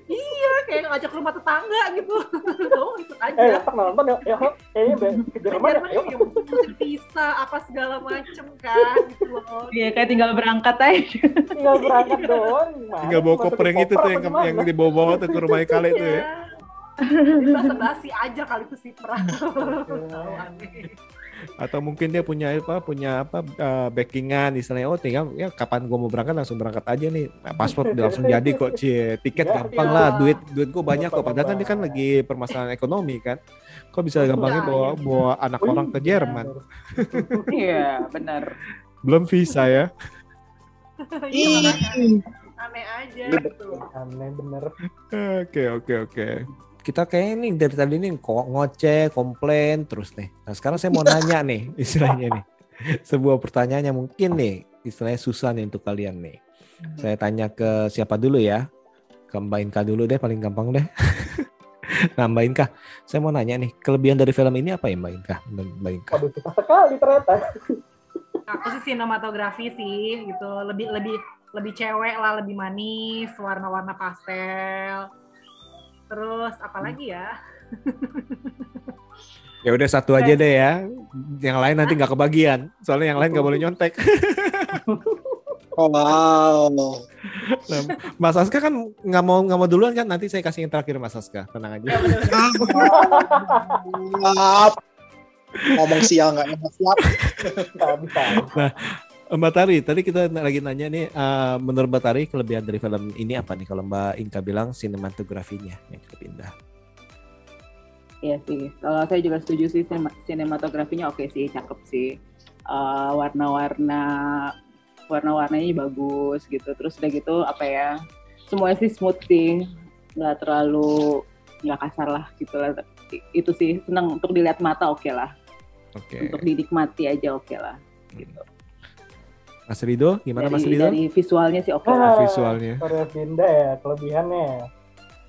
Iya kayak ngajak ke rumah tetangga gitu (laughs) kamu ikut aja Eh, tak nonton ya. Ya, kayaknya be- ke Jerman ya. Yuk. yang mungkin visa apa segala macem kan gitu loh. Iya kayak tinggal berangkat aja. Tinggal berangkat doang. tinggal bawa koper yang itu tuh yang yang dibawa-bawa tuh ke rumahnya kali itu ya Basa basi aja kali itu si Pra. Atau mungkin dia punya apa punya apa eh, backingan istilahnya oh tinggal ya kapan gua mau berangkat langsung berangkat aja nih. Nah, paspor udah langsung jadi kok cie tiket Ya, gampang iya. lah duit duit gua banyak kok. Padahal kan dia kan lagi permasalahan ekonomi kan. Kok bisa gampangnya Iya, bawa iya. bawa anak Wih, orang ke Jerman? Iya benar. belum visa ya? (laughs) Iya, aneh aja gitu. Aneh bener. oke oke oke kita kayak ini dari tadi nih kok ngoceh komplain terus nih. Nah sekarang saya mau nanya nih (laughs) istilahnya nih. Sebuah pertanyaan yang mungkin nih istilahnya susah nih untuk kalian nih. Saya tanya ke siapa dulu ya? Ke Mbak Inka dulu deh paling gampang deh. (laughs) Nah Mbak Inka saya mau nanya nih kelebihan dari film ini apa ya Mbak Inka? Mbak Inka. Waduh, susah sekali ternyata. (laughs) Aku sih sinematografi sih gitu, lebih lebih lebih cewek lah, lebih manis, warna-warna pastel. Terus apa lagi ya? (laughs) ya udah satu aja deh ya yang lain nanti nggak kebagian soalnya yang lain nggak boleh nyontek (laughs) Oh, wow. Nah, Mas Aska kan nggak mau nggak mau duluan kan nanti saya kasih yang terakhir Mas Aska tenang aja Siap. (laughs) Ngomong sial nggak enak siap. Bisa. Mbak Tari tadi kita lagi nanya nih eh, menurut Mbak Tari kelebihan dari film ini apa nih kalau Mbak Inka bilang sinematografinya yang kepindah Iya sih. Kalau saya juga setuju sih sinema- sinematografinya oke sih, cakep sih. Eh, warna-warna warna-warnanya bagus gitu. Terus udah gitu apa ya? Semuanya sih smooth sih. Nggak terlalu nggak kasar lah gitu lah. Itu sih seneng untuk dilihat mata oke lah. Oke Untuk dinikmati aja oke lah. Gitu. Mas Rido gimana dari, Mas Rido dari visualnya sih oke Ah, lah. visualnya Korea Dinda ya, kelebihannya.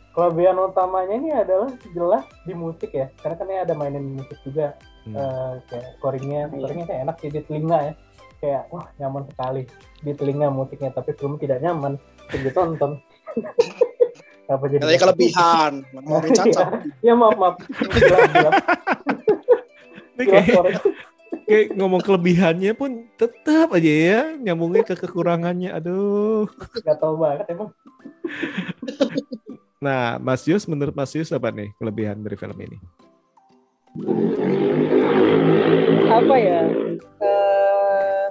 Kelebihan utamanya ini adalah jelas di musik ya. Karena kan ini ada mainin musik juga. Hmm. Eh, kayak scoringnya, Iya. scoringnya kayak enak sih di telinga ya. Kayak wah nyaman sekali di telinga musiknya, tapi film tidak nyaman. Begitu tonton. (laughs) Apa jadi? Katanya kelebihan. Mau (laughs) cacat. Ya maaf maaf. Ini kayak. Kayak ngomong kelebihannya pun tetap aja ya nyambungnya ke kekurangannya. Aduh. Nggak tahu banget emang. nah Mas Yus menurut Mas Yus apa nih kelebihan dari film ini? Apa ya? Eh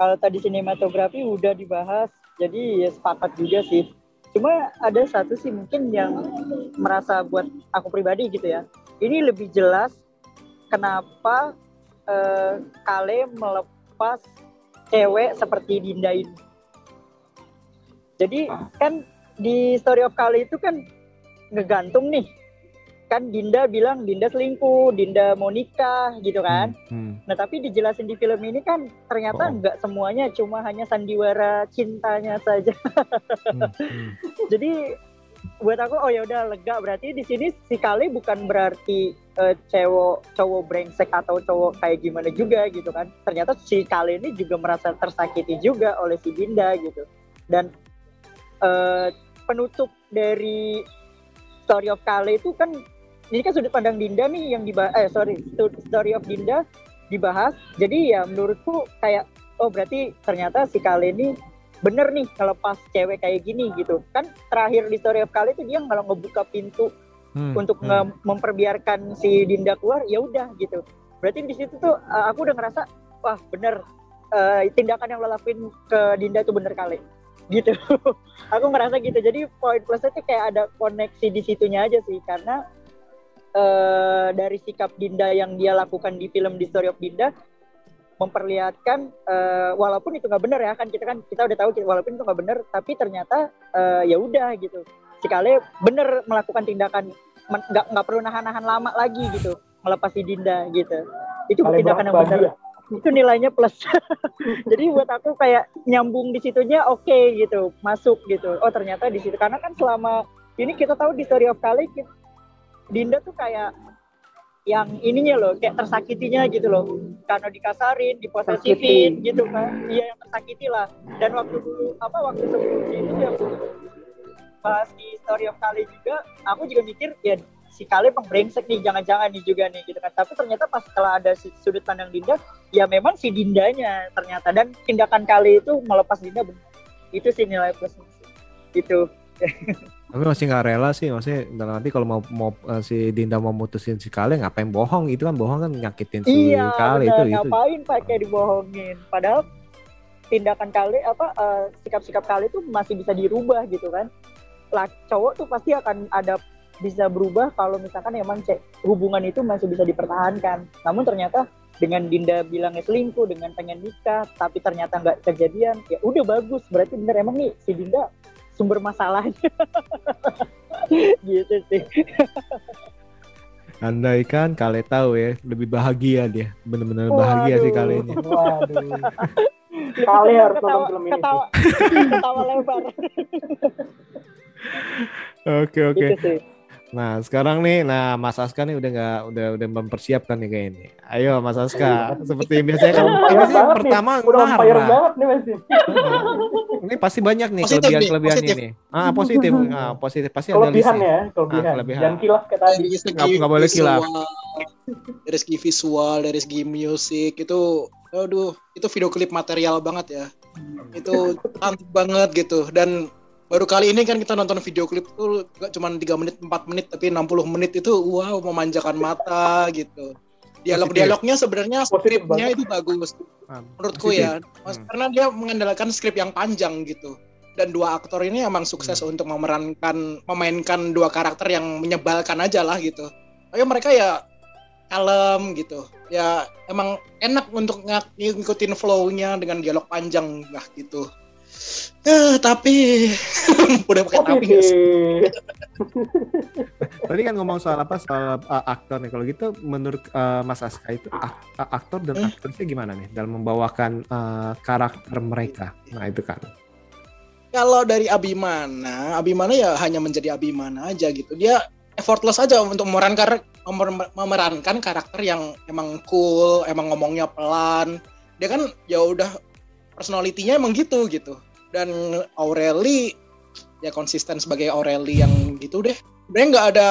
kalau tadi sinematografi udah dibahas jadi ya sepakat juga sih. Cuma ada satu sih mungkin yang merasa buat aku pribadi gitu ya. Ini lebih jelas kenapa eh, Kale melepas cewek seperti Dinda ini. Jadi kan di Story of Kali itu kan ngegantung nih. Kan Dinda bilang Dinda selingkuh, Dinda mau nikah gitu kan. Hmm. Nah tapi dijelasin di film ini kan ternyata Oh. nggak semuanya cuma hanya sandiwara cintanya saja. (laughs) Hmm. Hmm. Jadi buat aku oh ya udah lega berarti di sini si Kali bukan berarti eh, cowok cowok brengsek atau cowok kayak gimana juga gitu kan. Ternyata si Kali ini juga merasa tersakiti juga oleh si Dinda gitu. Dan eh, penutup dari Story of Kale itu kan ini kan sudut pandang Dinda nih yang dibahas eh sorry Story of Dinda dibahas jadi ya menurutku kayak oh berarti ternyata si Kale ini bener nih ngelepas cewek kayak gini gitu kan terakhir di Story of Kale itu dia kalau ngebuka pintu Hmm. untuk Hmm. memperbiarkan si Dinda keluar ya udah gitu. Berarti di situ tuh uh, aku udah ngerasa wah bener uh, tindakan yang lo lakuin ke Dinda itu bener kali. (laughs) Gitu. Aku ngerasa gitu. Jadi poin plusnya tuh kayak ada koneksi di situnya aja sih. Karena uh, dari sikap Dinda yang dia lakukan di film The Story of Dinda memperlihatkan uh, walaupun itu nggak benar ya kan kita kan kita udah tahu walaupun itu nggak benar tapi ternyata uh, ya udah gitu si Kale bener melakukan tindakan nggak nggak perlu nahan-nahan lama lagi gitu melepas si Dinda gitu. Itu Kale tindakan yang benar ya? itu nilainya plus. (laughs) Jadi buat aku kayak nyambung di situnya oke gitu masuk gitu. Oh ternyata di situ karena kan selama ini kita tahu di Story of Kale ki- Dinda tuh kayak yang ininya loh kayak tersakitinya gitu loh. Karena dikasarin diposesifin gitu kan. Iya yang tersakiti lah. Dan waktu dulu apa waktu sebelumnya itu yang bahas di Story of Kale juga aku juga mikir ya si Kale pengbrengsek nih jangan-jangan nih juga nih gitu kan. Tapi ternyata pas setelah ada si- sudut pandang Dinda ya memang si Dindanya ternyata. Dan tindakan Kale itu melepas Dinda benar itu sih nilai sih. itu (laughs) Tapi masih nggak rela sih, maksudnya dalam nanti kalau mau mau eh, si Dinda mau mutusin si Kale ngapain bohong? Itu kan bohong kan nyakitin si iya Kale itu itu. ngapain pakai dibohongin? Padahal tindakan Kale apa eh, sikap-sikap Kale itu masih bisa dirubah gitu kan cowok tuh pasti akan ada bisa berubah kalau misalkan emang cek hubungan itu masih bisa dipertahankan. Namun ternyata dengan Dinda bilangnya selingkuh dengan pengen nikah tapi ternyata nggak kejadian ya udah bagus. Berarti bener emang nih si Dinda sumber masalahnya. (laughs) Gitu sih. Andai kan Kale tahu ya, lebih bahagia dia, bener-bener bahagia sih Kale ini. Waduh. Kale harus nonton film ini. ketawa, ketawa lebar Oke oke. gitu Nah sekarang nih, nah Mas Aska nih udah nggak udah udah mempersiapkan nih kayak ini. Ayo Mas Aska, seperti biasanya kan Udah ini nih, pertama udah on fire marah. banget nih masih. Ini pasti banyak nih Positif nih, kelebihan kelebihannya positif. nih. Ah positif, ah, positif pasti ada Kelebihan listnya. ya, kelebihan. Ah, kelebihan. Jangan kilaf kayak tadi. dari segi Nggak- nggak boleh kilaf. visual, dari segi visual, dari segi musik itu, aduh, itu video klip material banget ya. Itu cantik banget gitu. Dan baru kali ini kan kita nonton video klip tuh gak cuma 3 menit, 4 menit, tapi 60 menit itu wow memanjakan mata gitu. Dialog-dialognya sebenarnya skripnya itu bagus Ah, menurutku positif. ya. Mas, Hmm. Karena dia mengandalkan skrip yang panjang gitu. Dan dua aktor ini emang sukses untuk memerankan memainkan dua karakter yang menyebalkan aja lah gitu. Tapi mereka ya kalem gitu. Ya emang enak untuk ng- ngikutin flow-nya dengan dialog panjang lah gitu. Ya, tapi (laughs) udah pakai tapi? Positif. Tadi kan ngomong soal apa soal uh, aktor nih. Kalau gitu menurut uh, Mas Aska itu ak- uh, aktor dan Hmm. aktrisnya gimana nih dalam membawakan uh, karakter mereka? Nah itu kan. Kalau dari Abimana, Abimana ya hanya menjadi Abimana aja gitu. Dia effortless aja untuk memerankan memer- memerankan karakter yang emang cool, emang ngomongnya pelan. Dia kan ya udah personalitinya emang gitu gitu. Dan Aureli ya konsisten sebagai Aureli yang gitu deh. Sebenarnya nggak ada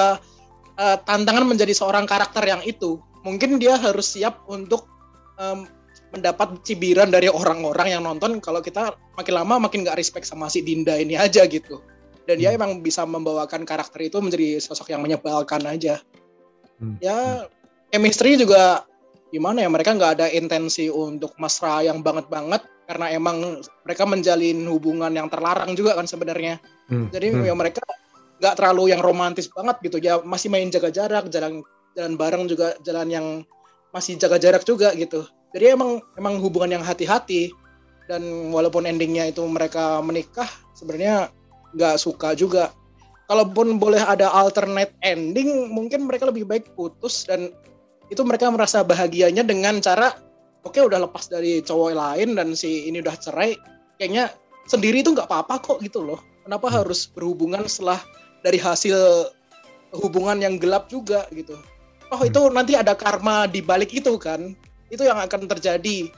eh, tantangan menjadi seorang karakter yang itu. Mungkin dia harus siap untuk em, mendapat cibiran dari orang-orang yang nonton kalau kita makin lama makin nggak respect sama si Dinda ini aja gitu. Dan dia emang bisa membawakan karakter itu menjadi sosok yang menyebalkan aja. Hmm. Ya chemistry juga gimana ya mereka nggak ada intensi untuk mesra yang banget banget karena emang mereka menjalin hubungan yang terlarang juga kan sebenarnya. Hmm, Jadi hmm. ya mereka nggak terlalu yang romantis banget gitu ya masih main jaga jarak jalan jalan bareng juga jalan yang masih jaga jarak juga gitu. Jadi emang emang hubungan yang hati-hati dan walaupun endingnya itu mereka menikah sebenarnya nggak suka juga kalaupun boleh ada alternate ending mungkin mereka lebih baik putus dan itu mereka merasa bahagianya dengan cara oke udah lepas dari cowok lain dan si ini udah cerai kayaknya sendiri itu nggak apa-apa kok gitu loh. Kenapa harus berhubungan setelah dari hasil hubungan yang gelap juga gitu? Oh itu nanti ada karma di balik itu kan? Itu yang akan terjadi.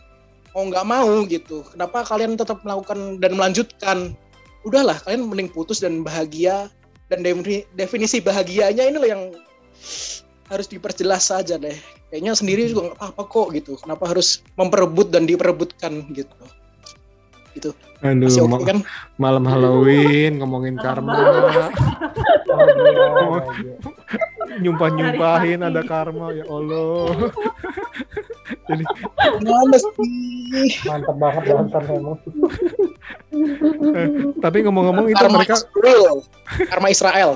Mau nggak mau gitu. Kenapa kalian tetap melakukan dan melanjutkan? Udahlah kalian mending putus dan bahagia. Dan defini- definisi bahagianya ini loh yang harus diperjelas saja deh kayaknya sendiri juga nggak apa-apa kok gitu. Kenapa harus memperebut dan diperebutkan gitu? Gitu. Aduh, masih ma- oke kan? malam Halloween ngomongin karma, (laughs) nyumpah-nyumpahin ada karma ya Allah. (laughs) Jadi mana sih. Mantap banget dancer memang. eh, tapi ngomong-ngomong itu karma mereka Israel. Karma Israel.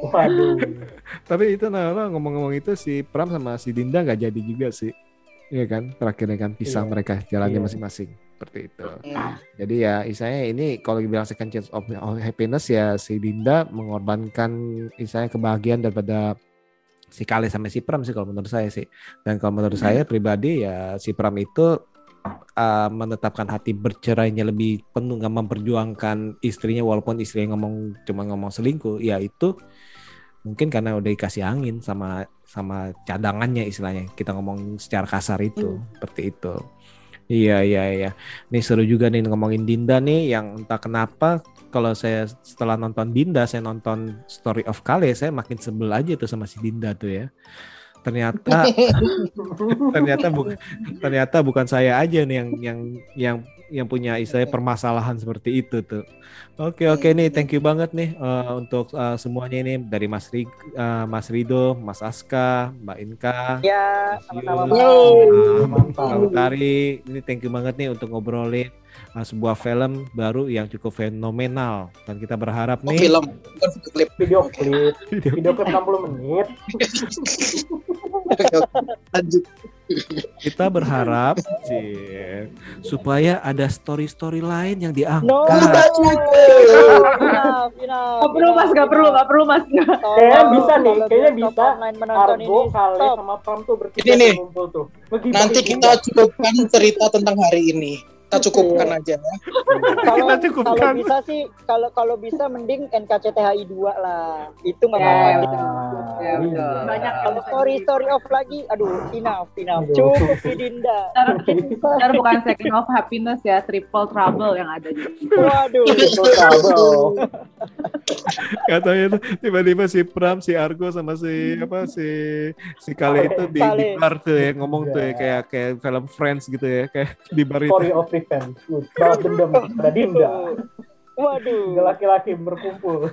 Waduh. Tapi itu nah ngomong-ngomong itu si Pram sama si Dinda nggak jadi juga sih. Iya kan, terakhirnya kan pisah Iya. mereka jalannya Iya. masing-masing seperti itu. Hmm. Jadi ya istilahnya ini kalau dibilang second chance of of happiness ya si Dinda mengorbankan istilahnya kebahagiaan daripada si Kale sama si Pram sih kalau menurut saya sih. Dan kalau menurut saya pribadi ya si Pram itu uh, menetapkan hati bercerainya lebih penuh nggak memperjuangkan istrinya walaupun istrinya ngomong cuma ngomong selingkuh ya itu mungkin karena udah dikasih angin sama sama cadangannya istilahnya. Kita ngomong secara kasar itu seperti itu. Iya iya iya. Nih seru juga nih ngomongin Dinda nih yang entah kenapa kalau saya setelah nonton Dinda saya nonton Story of Kale saya makin sebel aja tuh sama si Dinda tuh ya. Ternyata (laughs) ternyata bukan ternyata bukan saya aja nih yang yang yang yang punya istilahnya permasalahan seperti itu tuh. Oke oke nih thank you banget nih eh, untuk eh, semuanya ini dari Mas Rig, eh, Mas Rido, Mas Aska, Mbak Inka, Ya, Mas. Yus. Mbak Utari. Ini thank you banget nih untuk ngobrolin eh, sebuah film baru yang cukup fenomenal dan kita berharap oh, nih film klip Video klip. Video- (laughs) Video klip 60 menit. Lanjut kita berharap sih supaya ada story-story lain yang diangkat. No, enough, Gak perlu mas, gak perlu, gak perlu mas. Kayaknya bisa nih, kayaknya bisa. Argo, ini, Kale, sama Pram tuh bertiga Ini nih. tuh ngumpul tuh. Bagi- nanti kita cukupkan cerita tentang hari ini kita cukupkan aja ya. Kalau Kita cukupkan. kalau bisa sih, kalau kalau bisa mending NKCTHI 2 lah. Itu nggak Ya, apa-apa. ya, gitu. Ya, betul. Banyak Kalau story story of lagi, aduh, enough, enough. Cukup si Dinda. Ntar bukan second of happiness ya, triple trouble yang ada di Waduh. (laughs) Itu trouble. Katanya tuh tiba-tiba si Pram, si Argo sama si apa si si Kale itu di, di bar tuh ya ngomong tuh ya Iya. kayak kayak film Friends gitu ya kayak di bar itu. Story of revenge. Balas dendam pada Dinda. Waduh. Tiga laki-laki berkumpul.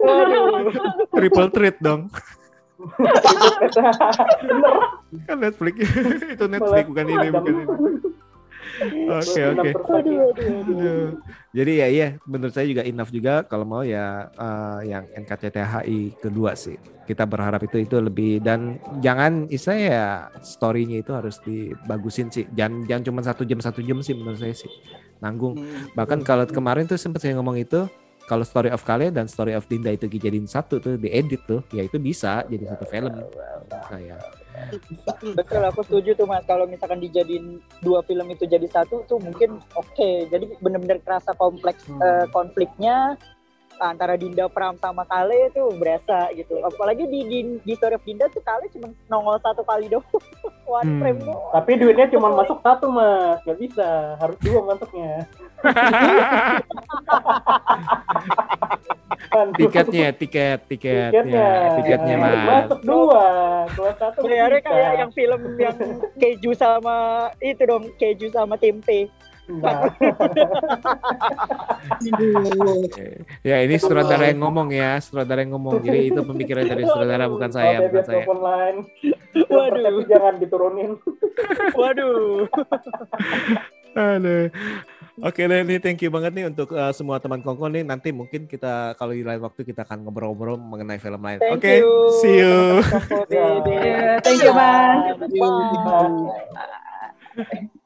Waduh. Triple treat dong. Kan Netflix. (laughs) itu Netflix bukan ini bukan ini. Oke oke. Jadi ya iya menurut saya juga enough juga kalau mau ya eh, yang NKCTHI kedua sih. Kita berharap itu itu lebih dan jangan istilah ya story-nya itu harus dibagusin sih. Jangan jangan cuma satu jam satu jam sih menurut saya sih. Nanggung. Hmm. Bahkan kalau kemarin tuh sempat saya ngomong itu kalau Story of Kale dan Story of Dinda itu dijadiin satu tuh diedit tuh ya itu bisa jadi satu film saya Betul, aku setuju tuh mas. Kalau misalkan dijadiin dua film itu jadi satu tuh mungkin oke. Jadi bener-bener kerasa kompleks Hmm. eh, konfliknya antara Dinda Pram sama Kale itu berasa gitu. Apalagi di, di, di Story of Dinda tuh Kale cuma nongol satu kali doang. (laughs) One Hmm. frame doang. Tapi duitnya cuma masuk satu mas, nggak bisa, harus dua masuknya. (laughs) Tiketnya tiket tiket tiketnya, ya, tiketnya mas masuk dua, kelas satu Bayarnya kayak yang film yang keju sama itu dong, keju sama tempe. Nah, ya ini sutradara yang ngomong ya sutradara yang ngomong jadi itu pemikiran dari sutradara bukan saya bukan saya telepon lain, Waduh. tapi jangan diturunin. Waduh. Aduh. Oke deh, ini thank you banget nih untuk uh, semua teman kongko nih. Nanti mungkin kita kalau di lain waktu kita akan ngobrol-ngobrol mengenai film lain. Oke, you. see you. Thank you, Mas. Bye.